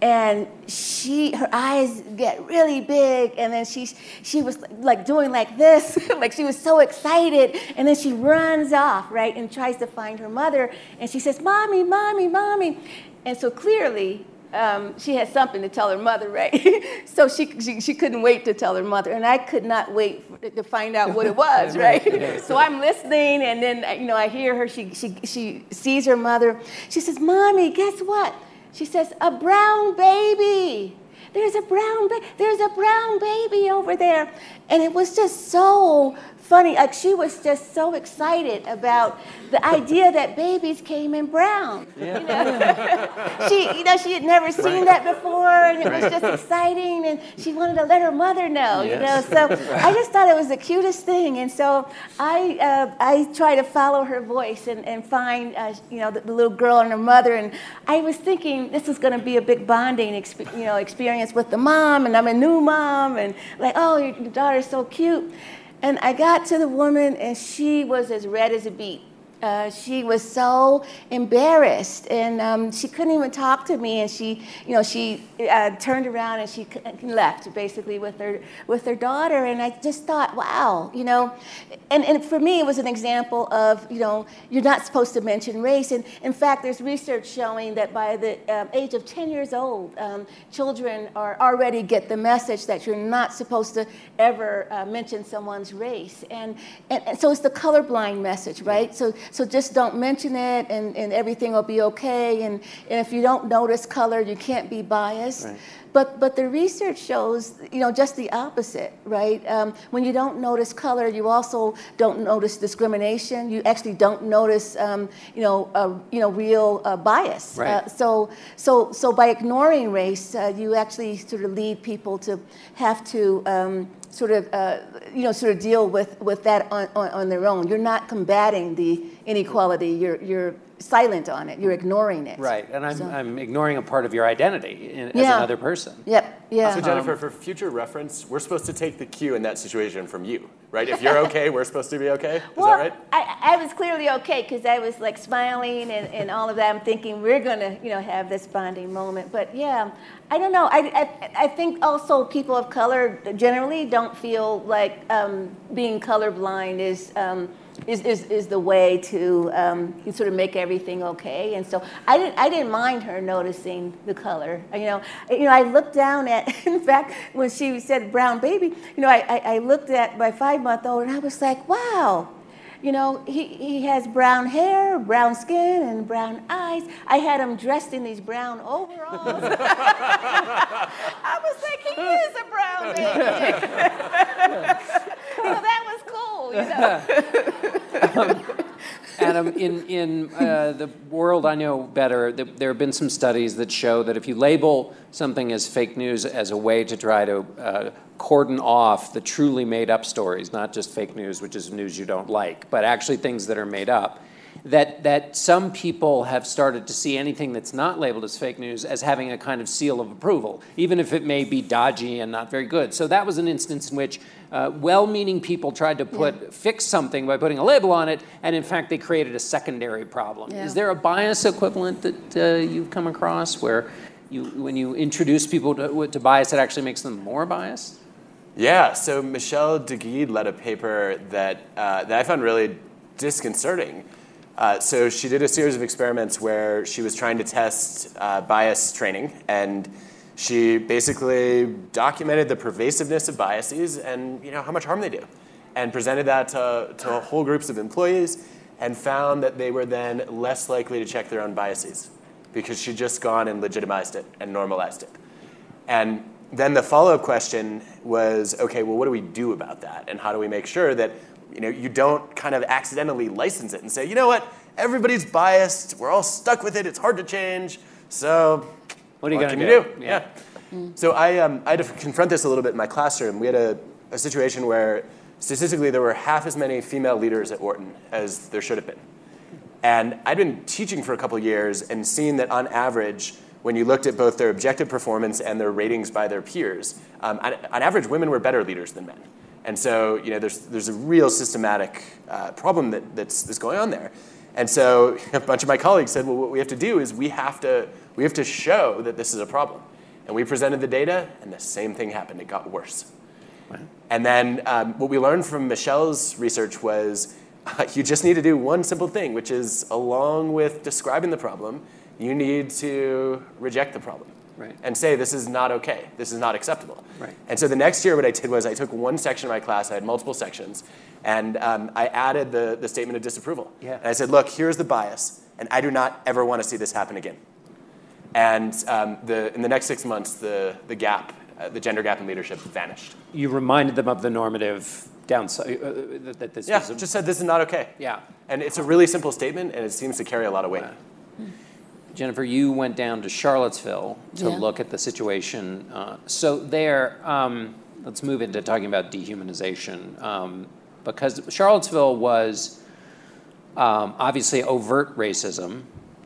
and she her eyes get really big, and then she she was like doing like this, like she was so excited, and then she runs off right and tries to find her mother, and she says, "Mommy, mommy, mommy," and so clearly um, she had something to tell her mother, right? so she, she, she, couldn't wait to tell her mother, and I could not wait for, to find out what it was, right? so I'm listening, and then you know I hear her. She, she, she sees her mother. She says, "Mommy, guess what?" She says, "A brown baby." There's a brown ba- there's a brown baby over there, and it was just so funny. Like she was just so excited about the idea that babies came in brown. Yeah. You know? she, you know, she had never seen right. that before, and it right. was just exciting, and she wanted to let her mother know. Yes. You know, so I just thought it was the cutest thing, and so I, uh, I try to follow her voice and, and find, uh, you know, the, the, little girl and her mother, and I was thinking this is going to be a big bonding, exp- you know, experience with the mom, and I'm a new mom, and like, oh, your daughter's so cute. And I got to the woman, and she was as red as a beet. Uh, she was so embarrassed, and um, she couldn't even talk to me. And she, you know, she uh, turned around and she left basically with her with her daughter. And I just thought, wow, you know, and, and for me it was an example of, you know, you're not supposed to mention race. And in fact, there's research showing that by the um, age of 10 years old, um, children are already get the message that you're not supposed to ever uh, mention someone's race. And, and, and so it's the colorblind message, right? So so just don't mention it and, and everything will be okay. And, and if you don't notice color, you can't be biased. Right. But, but the research shows, you know, just the opposite, right? Um, when you don't notice color, you also don't notice discrimination. You actually don't notice, um, you know, uh, you know, real uh, bias.
Right. Uh,
so, so, so by ignoring race, uh, you actually sort of lead people to have to um, sort of, uh, you know, sort of deal with, with that on, on, on, their own. You're not combating the inequality. You're, you're silent on it. You're ignoring it.
Right, and I'm, so. I'm ignoring a part of your identity in, yeah. as another person.
Yep, yeah.
So Jennifer, um, for future reference, we're supposed to take the cue in that situation from you, right? If you're okay, we're supposed to be okay. Is
well,
that right?
I, I was clearly okay because I was like smiling and, and all of that. I'm thinking we're gonna, you know, have this bonding moment. But yeah, I don't know. I, I, I think also people of color generally don't feel like um, being colorblind is. Um, is, is, is the way to um, sort of make everything okay. And so I didn't, I didn't mind her noticing the color. You know, you know, I looked down at, in fact, when she said brown baby, you know, I, I, I looked at my five month old and I was like, wow, you know, he, he has brown hair, brown skin, and brown eyes. I had him dressed in these brown overalls. I was like, he is a brown baby. so that was cool, you know.
um, Adam, in, in uh, the world I know better, the, there have been some studies that show that if you label something as fake news as a way to try to uh, cordon off the truly made up stories, not just fake news, which is news you don't like, but actually things that are made up, that, that some people have started to see anything that's not labeled as fake news as having a kind of seal of approval, even if it may be dodgy and not very good. So that was an instance in which uh, well-meaning people tried to put yeah. fix something by putting a label on it, and in fact they created a secondary problem. Yeah. Is there a bias equivalent that uh, you've come across where you, when you introduce people to, to bias, it actually makes them more biased?
Yeah, so Michelle Duguid led a paper that, uh, that I found really disconcerting. Uh, so she did a series of experiments where she was trying to test uh, bias training, and she basically documented the pervasiveness of biases and you know how much harm they do, and presented that to, to whole groups of employees, and found that they were then less likely to check their own biases because she'd just gone and legitimized it and normalized it. And then the follow-up question was, okay, well, what do we do about that, and how do we make sure that you know, you don't kind of accidentally license it and say, you know what, everybody's biased, we're all stuck with it, it's hard to change, so
what are you
going
to
do? do? Yeah. yeah. So I, um, I had to confront this a little bit in my classroom. We had a, a situation where statistically there were half as many female leaders at Wharton as there should have been. And I'd been teaching for a couple years and seen that on average, when you looked at both their objective performance and their ratings by their peers, um, on, on average, women were better leaders than men. And so, you know, there's, there's a real systematic uh, problem that, that's, that's going on there. And so a bunch of my colleagues said, well, what we have to do is we have to, we have to show that this is a problem. And we presented the data, and the same thing happened. It got worse. And then um, what we learned from Michelle's research was uh, you just need to do one simple thing, which is along with describing the problem, you need to reject the problem
right.
and say this is not okay, this is not acceptable.
Right.
And so the next year, what I did was I took one section of my class, I had multiple sections, and um, I added the, the statement of disapproval.
Yeah.
And I said, look, here's the bias, and I do not ever want to see this happen again. And um, the, in the next six months, the, the gap, uh, the gender gap in leadership vanished.
You reminded them of the normative downside, uh, that this
yeah, just said this is not okay.
Yeah.
And it's a really simple statement, and it seems to carry a lot of weight.
Jennifer, you went down to Charlottesville to
yeah.
look at the situation. Uh, so there, um, let's move into talking about dehumanization, um, because Charlottesville was um, obviously overt racism,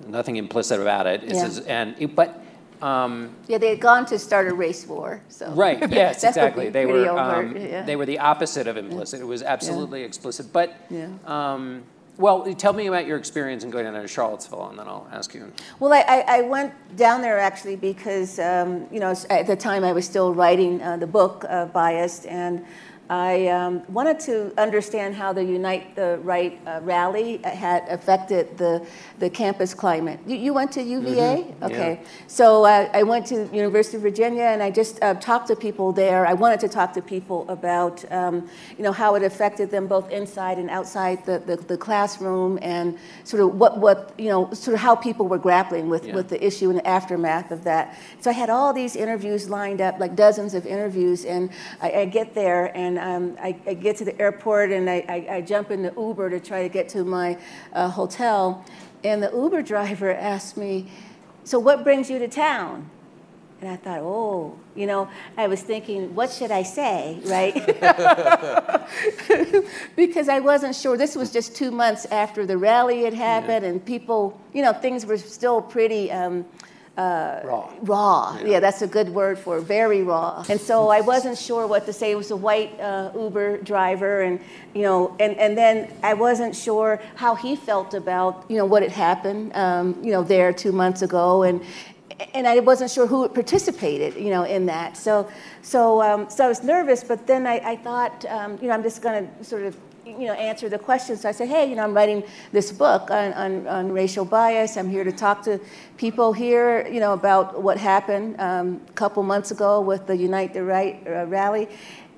nothing implicit about it.
Yeah.
and it, but um,
yeah, they had gone to start a race war. So
right, yes, exactly. They were
overt,
um,
yeah.
they were the opposite of implicit. It was absolutely explicit. But
yeah.
Um, Well, tell me about your experience in going down to Charlottesville, and then I'll ask you.
Well, I, I, went down there actually because, um, you know, at the time I was still writing uh, the book, uh, Biased, and I um, wanted to understand how the Unite the Right uh, rally had affected the, the campus climate. You, you went to UVA?
Mm-hmm.
Okay.
Yeah.
So uh, I went to University of Virginia and I just uh, talked to people there. I wanted to talk to people about, um, you know, how it affected them both inside and outside the, the, the, classroom and sort of what, what, you know, sort of how people were grappling with, yeah. with the issue and the aftermath of that. So I had all these interviews lined up, like dozens of interviews, and I, I get there and um, I, I, get to the airport and I, I, I, jump in the Uber to try to get to my uh, hotel. And the Uber driver asked me, So what brings you to town? And I thought, oh, you know, I was thinking, what should I say, right? because I wasn't sure. This was just two months after the rally had happened, yeah. and people, you know, things were still pretty. Um,
uh, raw.
Raw. Yeah. yeah. that's a good word for. Very raw. And so I wasn't sure what to say. It was a white uh, Uber driver, and you know, and, and then I wasn't sure how he felt about you know what had happened, um, you know, there two months ago, and and I wasn't sure who participated, you know, in that. So, so, um, so I was nervous. But then I, I thought, um, you know, I'm just going to sort of you know, answer the questions. So I said, hey, you know, I'm writing this book on, on, on racial bias. I'm here to talk to people here, you know, about what happened um, a couple months ago with the Unite the Right uh, rally.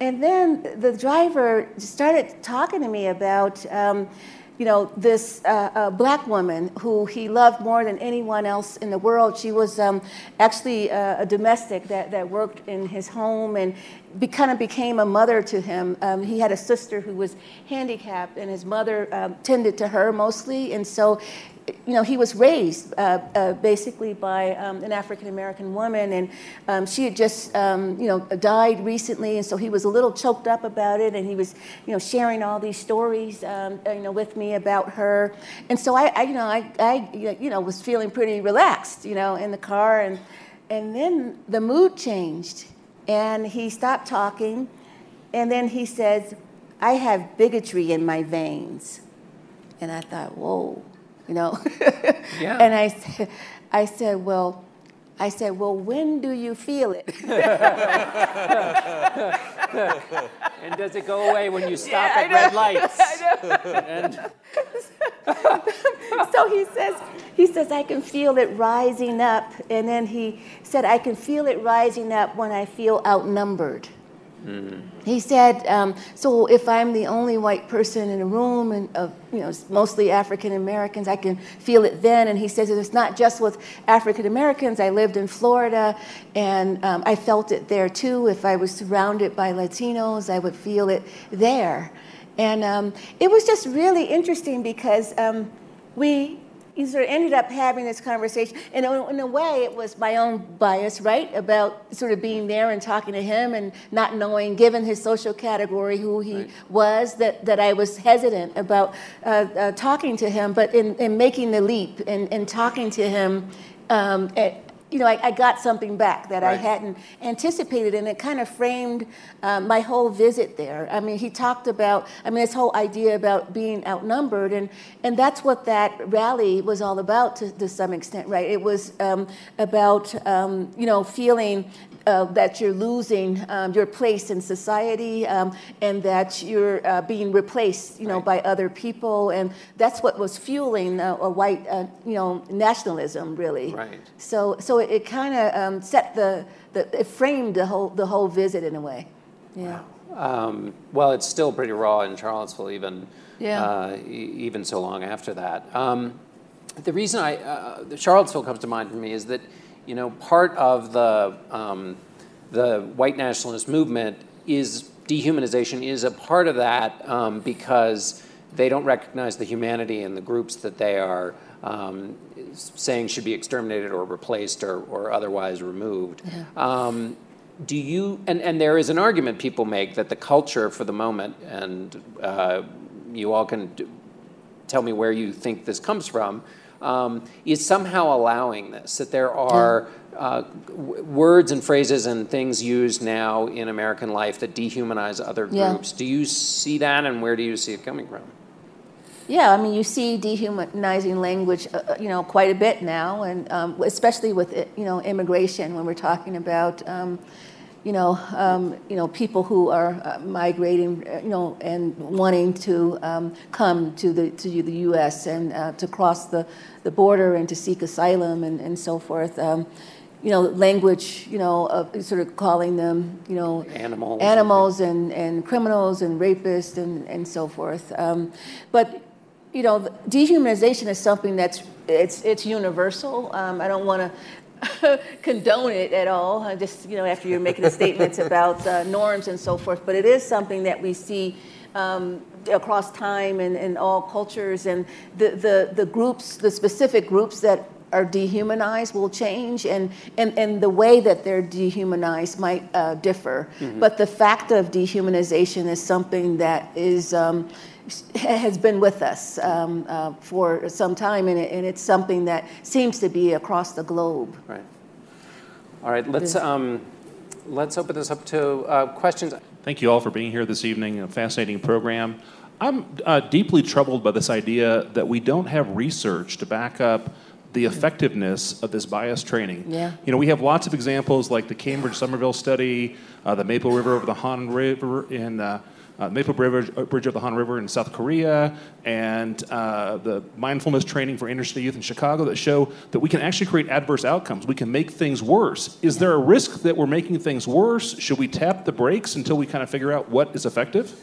And then the driver started talking to me about, um, you know, this uh, uh, black woman who he loved more than anyone else in the world. She was um, actually uh, a domestic that, that worked in his home and be, kind of became a mother to him. Um, he had a sister who was handicapped, and his mother um, tended to her mostly. And so you know, he was raised uh, uh, basically by um, an African American woman, and um, she had just, um, you know, died recently, and so he was a little choked up about it, and he was, you know, sharing all these stories, um, you know, with me about her, and so I, I, you know, I, I, you know, was feeling pretty relaxed, you know, in the car, and and then the mood changed, and he stopped talking, and then he says, "I have bigotry in my veins," and I thought, whoa you know.
yeah.
And I said, I said, well, I said, well, when do you feel it?
and does it go away when you stop yeah, at red lights?
and... so he says, he says, I can feel it rising up. And then he said, I can feel it rising up when I feel outnumbered. Mm. He said, um, "So if I'm the only white person in a room, and uh, you know, mostly African Americans, I can feel it then." And he says, "It's not just with African Americans. I lived in Florida, and um, I felt it there too. If I was surrounded by Latinos, I would feel it there." And um, it was just really interesting because um, we you sort of ended up having this conversation. And in a way, it was my own bias, right? About sort of being there and talking to him and not knowing, given his social category, who he right. was, that, that I was hesitant about uh, uh, talking to him. But in, in making the leap and, and talking to him, um, you know, I, I, got something back that right. I hadn't anticipated, and it kind of framed um, my whole visit there. I mean, he talked about, I mean, this whole idea about being outnumbered, and, and that's what that rally was all about to, to some extent, right? It was um, about, um, you know, feeling uh, that you're losing um, your place in society um, and that you're uh, being replaced, you know, right. by other people, and that's what was fueling uh, a white, uh, you know, nationalism, really.
Right.
So, so it, it kind of um, set the, the, it framed the whole, the whole visit in a way. Yeah.
Wow. Um, well, it's still pretty raw in Charlottesville, even
yeah. Uh,
e- even so long after that. Um, the reason I uh, Charlottesville comes to mind for me is that you know, part of the, um, the white nationalist movement is dehumanization is a part of that um, because they don't recognize the humanity in the groups that they are um, saying should be exterminated or replaced or, or otherwise removed. Yeah. Um, do you, and, and there is an argument people make that the culture for the moment, and uh, you all can tell me where you think this comes from, um, is somehow allowing this, that there are uh, w- words and phrases and things used now in American life that dehumanize other
Yeah.
groups. Do you see that, and where do you see it coming from?
Yeah, I mean, you see dehumanizing language, uh, uh, you know, quite a bit now, and um, especially with you know immigration when we're talking about. Um, you know, um, you know, people who are uh, migrating, uh, you know, and wanting to um, come to the to the U.S. and uh, to cross the, the border and to seek asylum and, and so forth. Um, you know, language, you know, of sort of calling them, you know,
animals,
animals and, and criminals and rapists and, and so forth. Um, but, you know, dehumanization is something that's it's it's universal. Um, I don't want to condone it at all. Just, you know, after you're making statements about uh, norms and so forth, but it is something that we see um, across time and, and all cultures, and the, the, the groups, the specific groups that are dehumanized will change and, and, and the way that they're dehumanized might uh, differ. Mm-hmm. But the fact of dehumanization is something that is um, has been with us um, uh, for some time, and, it, and, it's something that seems to be across the globe.
Right. All right. Let's um, let's open this up to uh, questions.
Thank you all for being here this evening. A fascinating program. I'm uh, deeply troubled by this idea that we don't have research to back up the effectiveness of this bias training.
Yeah.
You know, we have lots of examples like the Cambridge Somerville study, uh, the Mapo River over the Han River in uh, Mapo Bridge, uh, Bridge of the Han River in South Korea, and uh, the mindfulness training for inner city youth in Chicago that show that we can actually create adverse outcomes. We can make things worse. Is there a risk that we're making things worse? Should we tap the brakes until we kind of figure out what is effective?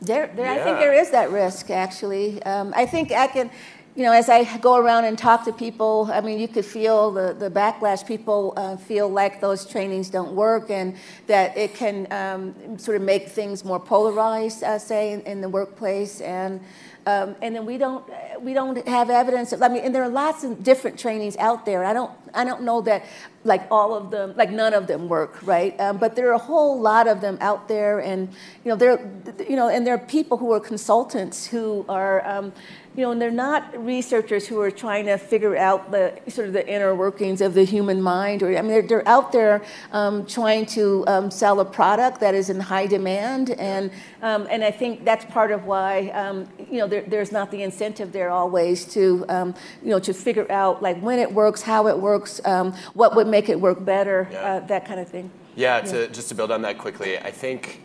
There, there yeah. I think there is that risk, actually. Um, I think I can you know, as I go around and talk to people, I mean, you could feel the, the backlash. People uh, feel like those trainings don't work and that it can um, sort of make things more polarized, uh, say, in, in, the workplace. And, um, and then we don't, we don't have evidence. Of, I mean, and there are lots of different trainings out there. I don't, I don't know that like all of them, like none of them work, right? Um, but there are a whole lot of them out there. And, you know, there, you know, and there are people who are consultants who are, um, you know, and they're not researchers who are trying to figure out the sort of the inner workings of the human mind. Or I mean, they're, they're out there um, trying to um, sell a product that is in high demand, and um, and I think that's part of why um, you know there, there's not the incentive there always to um, you know to figure out like when it works, how it works, um, what would make it work better, yeah. uh, that kind of thing.
Yeah, to, yeah. just to build on that quickly, I think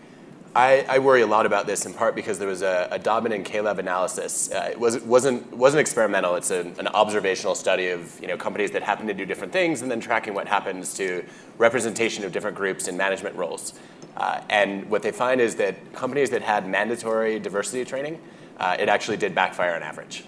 I, I, worry a lot about this in part because there was a, a Dobbin and Kalev analysis. Uh, it was, wasn't, wasn't experimental. It's a, an observational study of you know, companies that happen to do different things and then tracking what happens to representation of different groups in management roles. Uh, and what they find is that companies that had mandatory diversity training, uh, it actually did backfire on average.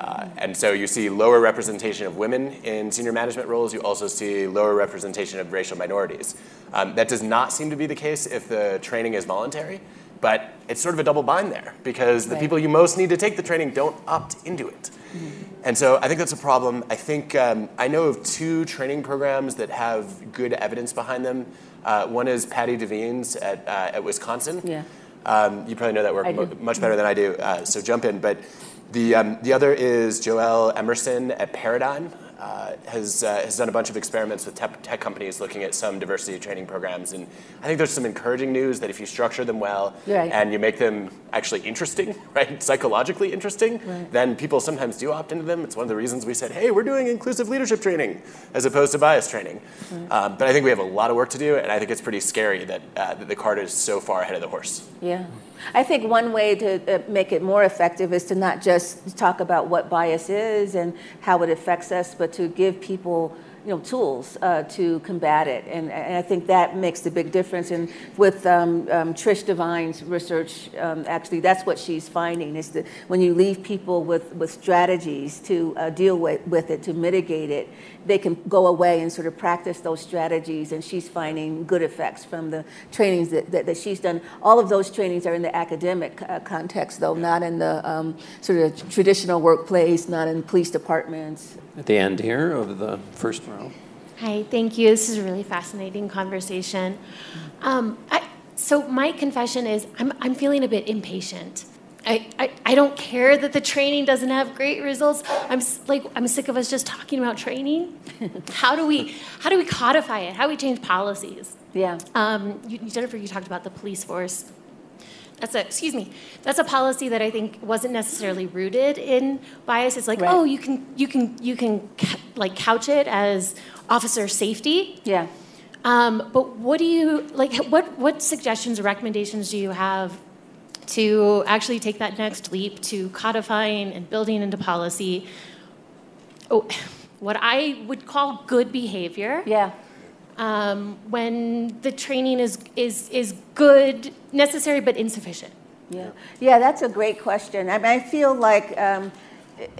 Uh, and so you see lower representation of women in senior management roles. You also see lower representation of racial minorities. Um, that does not seem to be the case if the training is voluntary, but it's sort of a double bind there because the right. people you most need to take the training don't opt into it. Mm-hmm. And so I think that's a problem. I think um, I know of two training programs that have good evidence behind them. Uh, one is Patty Devine's at, uh, at Wisconsin.
Yeah.
Um, you probably know that work much better than I do, uh, so jump in. But the, um, the other is Joelle Emerson at Paradigm. Uh, has, uh, has done a bunch of experiments with tech, tech, companies looking at some diversity training programs. And I think there's some encouraging news that if you structure them well
right.
and you make them actually interesting, right, psychologically interesting,
right.
then people sometimes do opt into them. It's one of the reasons we said, hey, we're doing inclusive leadership training as opposed to bias training. Right. Um, but I think we have a lot of work to do, and I think it's pretty scary that, uh, that the cart is so far ahead of the horse.
Yeah. I think one way to uh, make it more effective is to not just talk about what bias is and how it affects us, but to give people you know, tools uh, to combat it. And, and, I think that makes a big difference. And with um, um, Trish Devine's research, um, actually, that's what she's finding is that when you leave people with, with strategies to uh, deal with, with it, to mitigate it, they can go away and sort of practice those strategies. And she's finding good effects from the trainings that, that, that she's done. All of those trainings are in the academic uh, context, though, not in the um, sort of traditional workplace, not in police departments.
At the end here of the first row.
Hi, thank you. This is a really fascinating conversation. Um, I, so my confession is I'm, I'm feeling a bit impatient. I, I, I don't care that the training doesn't have great results. I'm like I'm sick of us just talking about training. how do we how do we codify it? How do we change policies?
Yeah.
Um, you, Jennifer, you talked about the police force. that's a excuse me that's a policy that i think wasn't necessarily rooted in bias it's like
Right.
oh you can you can you can ca- like couch it as officer safety
Yeah.
um, but what do you like what what suggestions or recommendations do you have to actually take that next leap to codifying and building into policy oh, what i would call good behavior
Yeah.
um, when the training is, is, is good, necessary, but insufficient?
Yeah, yeah, that's a great question. I mean, I feel like, um,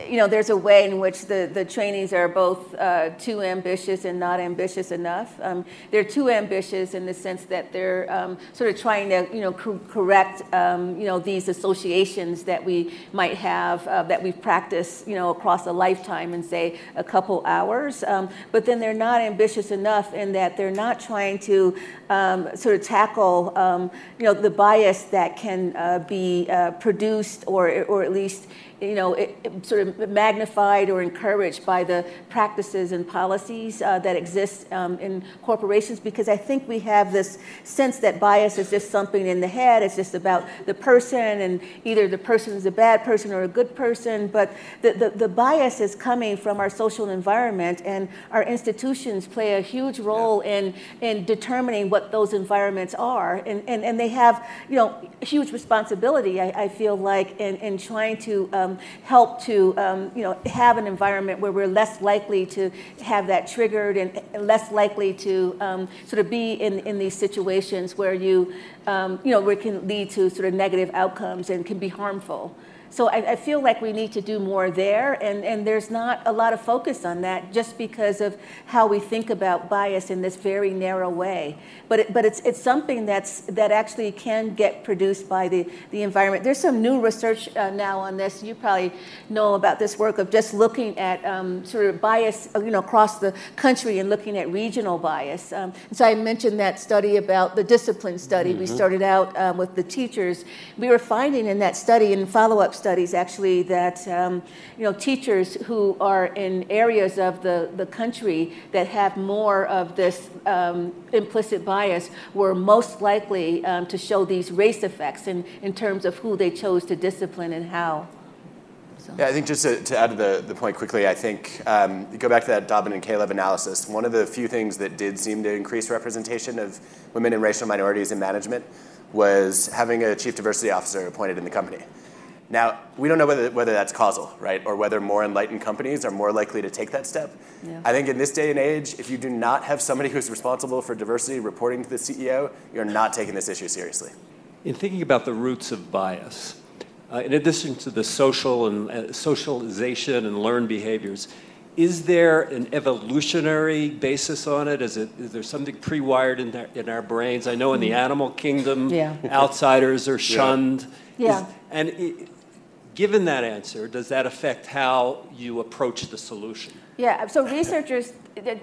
you know, there's a way in which the, the trainees are both uh, too ambitious and not ambitious enough. Um, they're too ambitious in the sense that they're um, sort of trying to, you know, cor- correct, um, you know, these associations that we might have uh, that we've practiced, you know, across a lifetime in say a couple hours. Um, but then they're not ambitious enough in that they're not trying to um, sort of tackle, um, you know, the bias that can uh, be uh, produced or, or at least you know, it, it sort of magnified or encouraged by the practices and policies uh, that exist um, in corporations because I think we have this sense that bias is just something in the head. It's just about the person and either the person is a bad person or a good person. But the, the, the bias is coming from our social environment and our institutions play a huge role in, in determining what those environments are. And, and, and they have, you know, huge responsibility, I, I feel like, in, in trying to um, help to, um, you know, have an environment where we're less likely to have that triggered and less likely to um, sort of be in, in these situations where you, um, you know, where it can lead to sort of negative outcomes and can be harmful. So I, I feel like we need to do more there, and, and there's not a lot of focus on that just because of how we think about bias in this very narrow way. But, it, but it's, it's something that's, that actually can get produced by the, the environment. There's some new research uh, now on this. You probably know about this work of just looking at um, sort of bias uh, you know, across the country and looking at regional bias. Um, so I mentioned that study about the discipline study. We started out um, with the teachers. We were finding in that study and follow-up studies actually that um, you know teachers who are in areas of the, the country that have more of this um, implicit bias were most likely um, to show these race effects in, in terms of who they chose to discipline and how.
Yeah, I think just to, to add to the, the point quickly, I think um, go back to that Dobbin and Kalev analysis. One of the few things that did seem to increase representation of women and racial minorities in management was having a chief diversity officer appointed in the company. Now, we don't know whether, whether that's causal, right, or whether more enlightened companies are more likely to take that step.
Yeah.
I think in this day and age, if you do not have somebody who's responsible for diversity reporting to the CEO, you're not taking this issue seriously.
In thinking about the roots of bias, uh, in addition to the social and uh, socialization and learned behaviors, is there an evolutionary basis on it? Is, it, is there something pre-wired in, our- in our brains? I know in the animal kingdom,
Yeah.
outsiders are shunned.
Yeah.
Is- and i given that answer, does that affect how you approach the solution?
Yeah, so researchers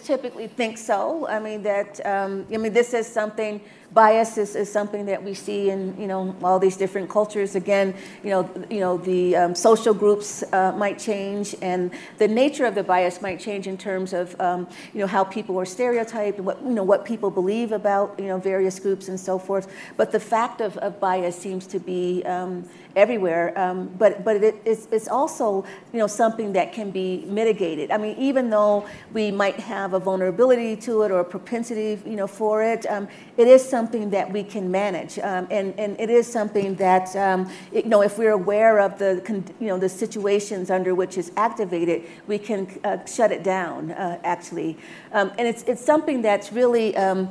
typically think so. I mean that um, I mean this is something bias is, is something that we see in you know all these different cultures. Again, you know you know the um, social groups uh, might change, and the nature of the bias might change in terms of um, you know how people are stereotyped and what you know what people believe about you know various groups and so forth. But the fact of, of bias seems to be um, everywhere. Um, but but it, it's, it's also you know something that can be mitigated. I mean, even though we might have a vulnerability to it or a propensity you know for it, um, it is something that we can manage, um, and and it is something that um, it- you know if we're aware of the you know the situations under which it's activated, we can uh, shut it down uh, actually, um, and it's it's something that's really um,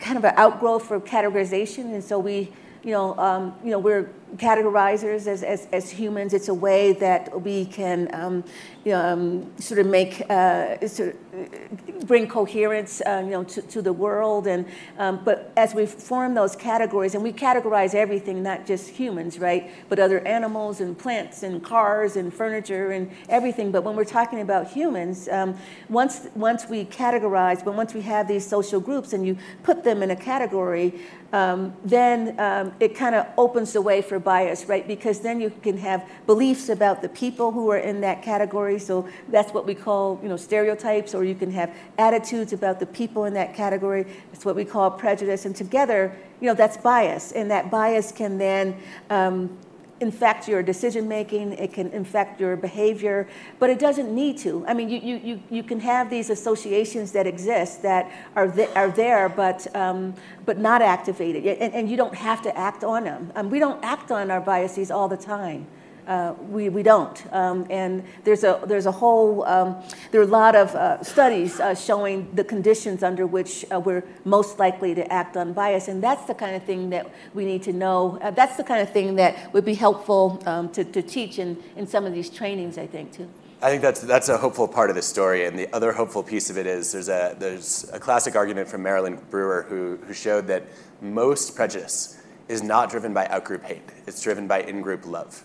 kind of an outgrowth for categorization, and so we you know, um, you know, we're categorizers as, as, as humans. It's a way that we can, um, um, sort of make, uh, sort of uh, bring coherence, uh, you know, to, to the world. And um, but as we form those categories, and we categorize everything, not just humans, right, but other animals and plants and cars and furniture and everything. But when we're talking about humans, um, once once we categorize, but once we have these social groups and you put them in a category, um, then um, it kind of opens the way for bias, right? Because then you can have beliefs about the people who are in that category. So that's what we call, you know, stereotypes, or you can have attitudes about the people in that category. That's what we call prejudice. And together, you know, that's bias. And that bias can then um, infect your decision making, it can infect your behavior, but it doesn't need to. I mean, you, you, you, you can have these associations that exist that are, th- are there, but, um, but not activated, and, and you don't have to act on them. Um, we don't act on our biases all the time. Uh, we, we don't. Um, and there's a, there's a whole, um, there are a lot of uh, studies uh, showing the conditions under which uh, we're most likely to act on bias. And that's the kind of thing that we need to know. Uh, that's the kind of thing that would be helpful um, to, to teach in, in some of these trainings, I think, too.
I think that's, that's a hopeful part of the story. And the other hopeful piece of it is there's a, there's a classic argument from Marilyn Brewer who, who showed that most prejudice is not driven by outgroup hate, it's driven by in group love.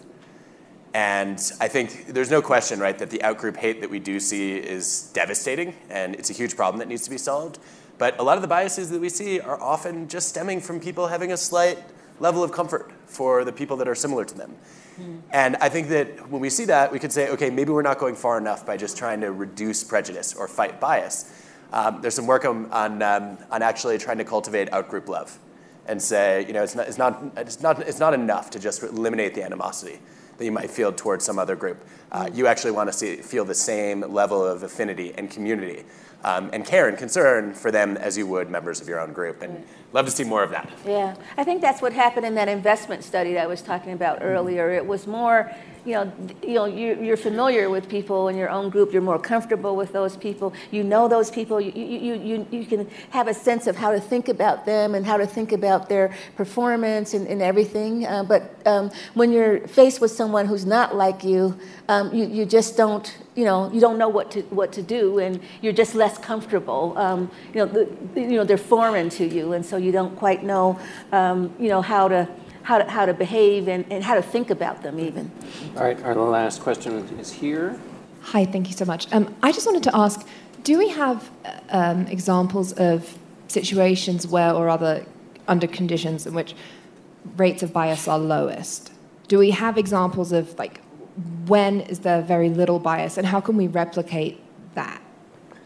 And I think there's no question, right, that the outgroup hate that we do see is devastating and it's a huge problem that needs to be solved. But a lot of the biases that we see are often just stemming from people having a slight level of comfort for the people that are similar to them. Mm. And I think that when we see that, we could say, okay, maybe we're not going far enough by just trying to reduce prejudice or fight bias. Um, there's some work on, on, um, on actually trying to cultivate outgroup love and say, you know, it's not, it's, not, it's, not, it's not enough to just eliminate the animosity that you might feel towards some other group. Uh, you actually want to see, feel the same level of affinity and community um, and care and concern for them as you would members of your own group. And love to see more of that.
Yeah, I think that's what happened in that investment study that I was talking about earlier. It was more you know, you know, you, you're familiar with people in your own group. You're more comfortable with those people. You know those people. You, you, you, you can have a sense of how to think about them and how to think about their performance and, and everything. Uh, but um, when you're faced with someone who's not like you, um, you, you just don't, you know, you don't know what to, what to do and you're just less comfortable. Um, you, know, the, you know, they're foreign to you and so you don't quite know, um, you know, how to, how to, how to behave and, and how to think about them even.
All right, our last question is here.
Hi, thank you so much. Um, I just wanted to ask, do we have um, examples of situations where or other under conditions in which rates of bias are lowest? Do we have examples of like when is there very little bias and how can we replicate that?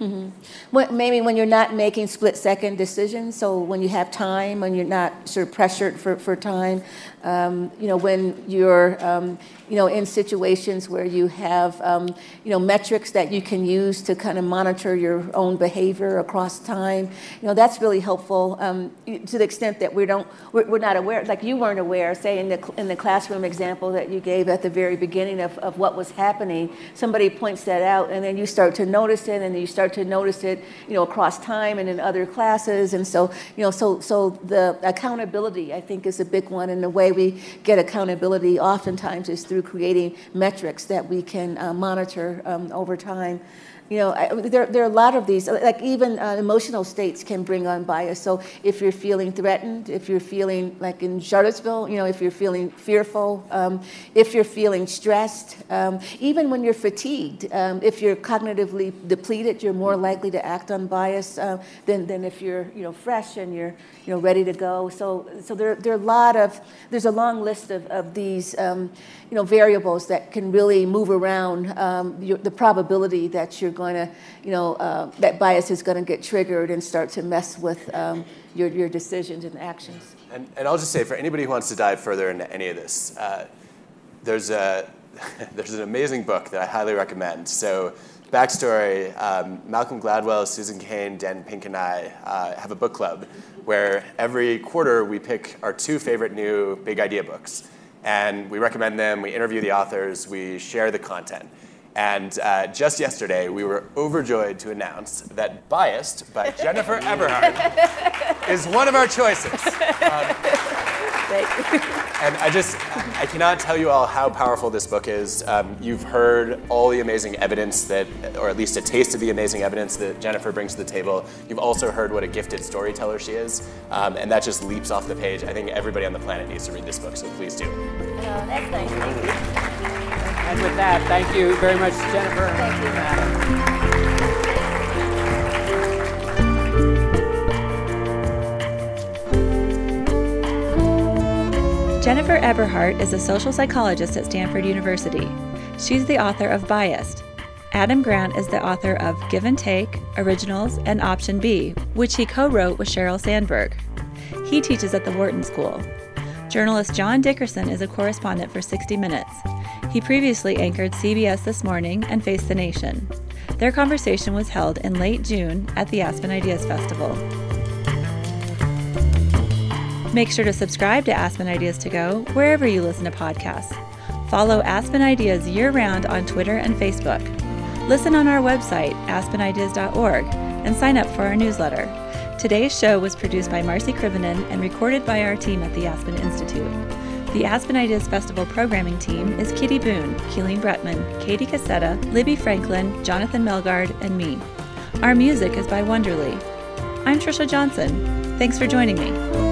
Mm-hmm. Maybe when you're not making split second decisions, so when you have time, when you're not sort of pressured for, for time, um, you know, when you're, um, you know, in situations where you have, um, you know, metrics that you can use to kind of monitor your own behavior across time, you know, that's really helpful um, to the extent that we don't, we're, we're, not aware, like you weren't aware, say in the, in the classroom example that you gave at the very beginning of, of what was happening, somebody points that out and then you start to notice it and you start to notice it, you know, across time and in other classes. And so, you know, so, so the accountability, I think, is a big one in the way we get accountability oftentimes is through creating metrics that we can uh, monitor um, over time you know, I, there, there are a lot of these, like even uh, emotional states can bring on bias. So if you're feeling threatened, if you're feeling like in Charlottesville, you know, if you're feeling fearful, um, if you're feeling stressed, um, even when you're fatigued, um, if you're cognitively depleted, you're more likely to act on bias uh, than, than if you're, you know, fresh and you're, you know, ready to go. So, so there, there are a lot of, there's a long list of, of these, um, you know, variables that can really move around um, your, the probability that you're going to, you know, uh, that bias is going to get triggered and start to mess with um, your, your decisions and actions.
And, and I'll just say, for anybody who wants to dive further into any of this, uh, there's, a, there's an amazing book that I highly recommend. So, backstory um, Malcolm Gladwell, Susan Cain, Dan Pink, and I uh, have a book club where every quarter we pick our two favorite new big idea books and we recommend them, we interview the authors, we share the content. And uh, just yesterday, we were overjoyed to announce that Biased by Jennifer Eberhardt is one of our choices. Um, and I just, I cannot tell you all how powerful this book is. Um, you've heard all the amazing evidence that, or at least a taste of the amazing evidence that Jennifer brings to the table. You've also heard what a gifted storyteller she is, um, and that just leaps off the page. I think everybody on the planet needs to read this book, so please do.
Oh, that's nice. Thank you.
And with that, thank you very much, Jennifer.
Thank you, Adam.
Jennifer Eberhardt is a social psychologist at Stanford University. She's the author of Biased. Adam Grant is the author of Give and Take, Originals, and Option B, which he co wrote with Sheryl Sandberg. He teaches at the Wharton School. Journalist John Dickerson is a correspondent for 60 Minutes. He previously anchored CBS This Morning and Face the Nation. Their conversation was held in late June at the Aspen Ideas Festival. Make sure to subscribe to Aspen Ideas to Go wherever you listen to podcasts. Follow Aspen Ideas year round on Twitter and Facebook. Listen on our website, aspenideas.org, and sign up for our newsletter. Today's show was produced by Marcy Krivonen and recorded by our team at the Aspen Institute. The Aspen Ideas Festival programming team is Kitty Boone, Keeleen Bretman, Katie Cassetta, Libby Franklin, Jonathan Melgard, and me. Our music is by Wonderly. I'm Trisha Johnson. Thanks for joining me.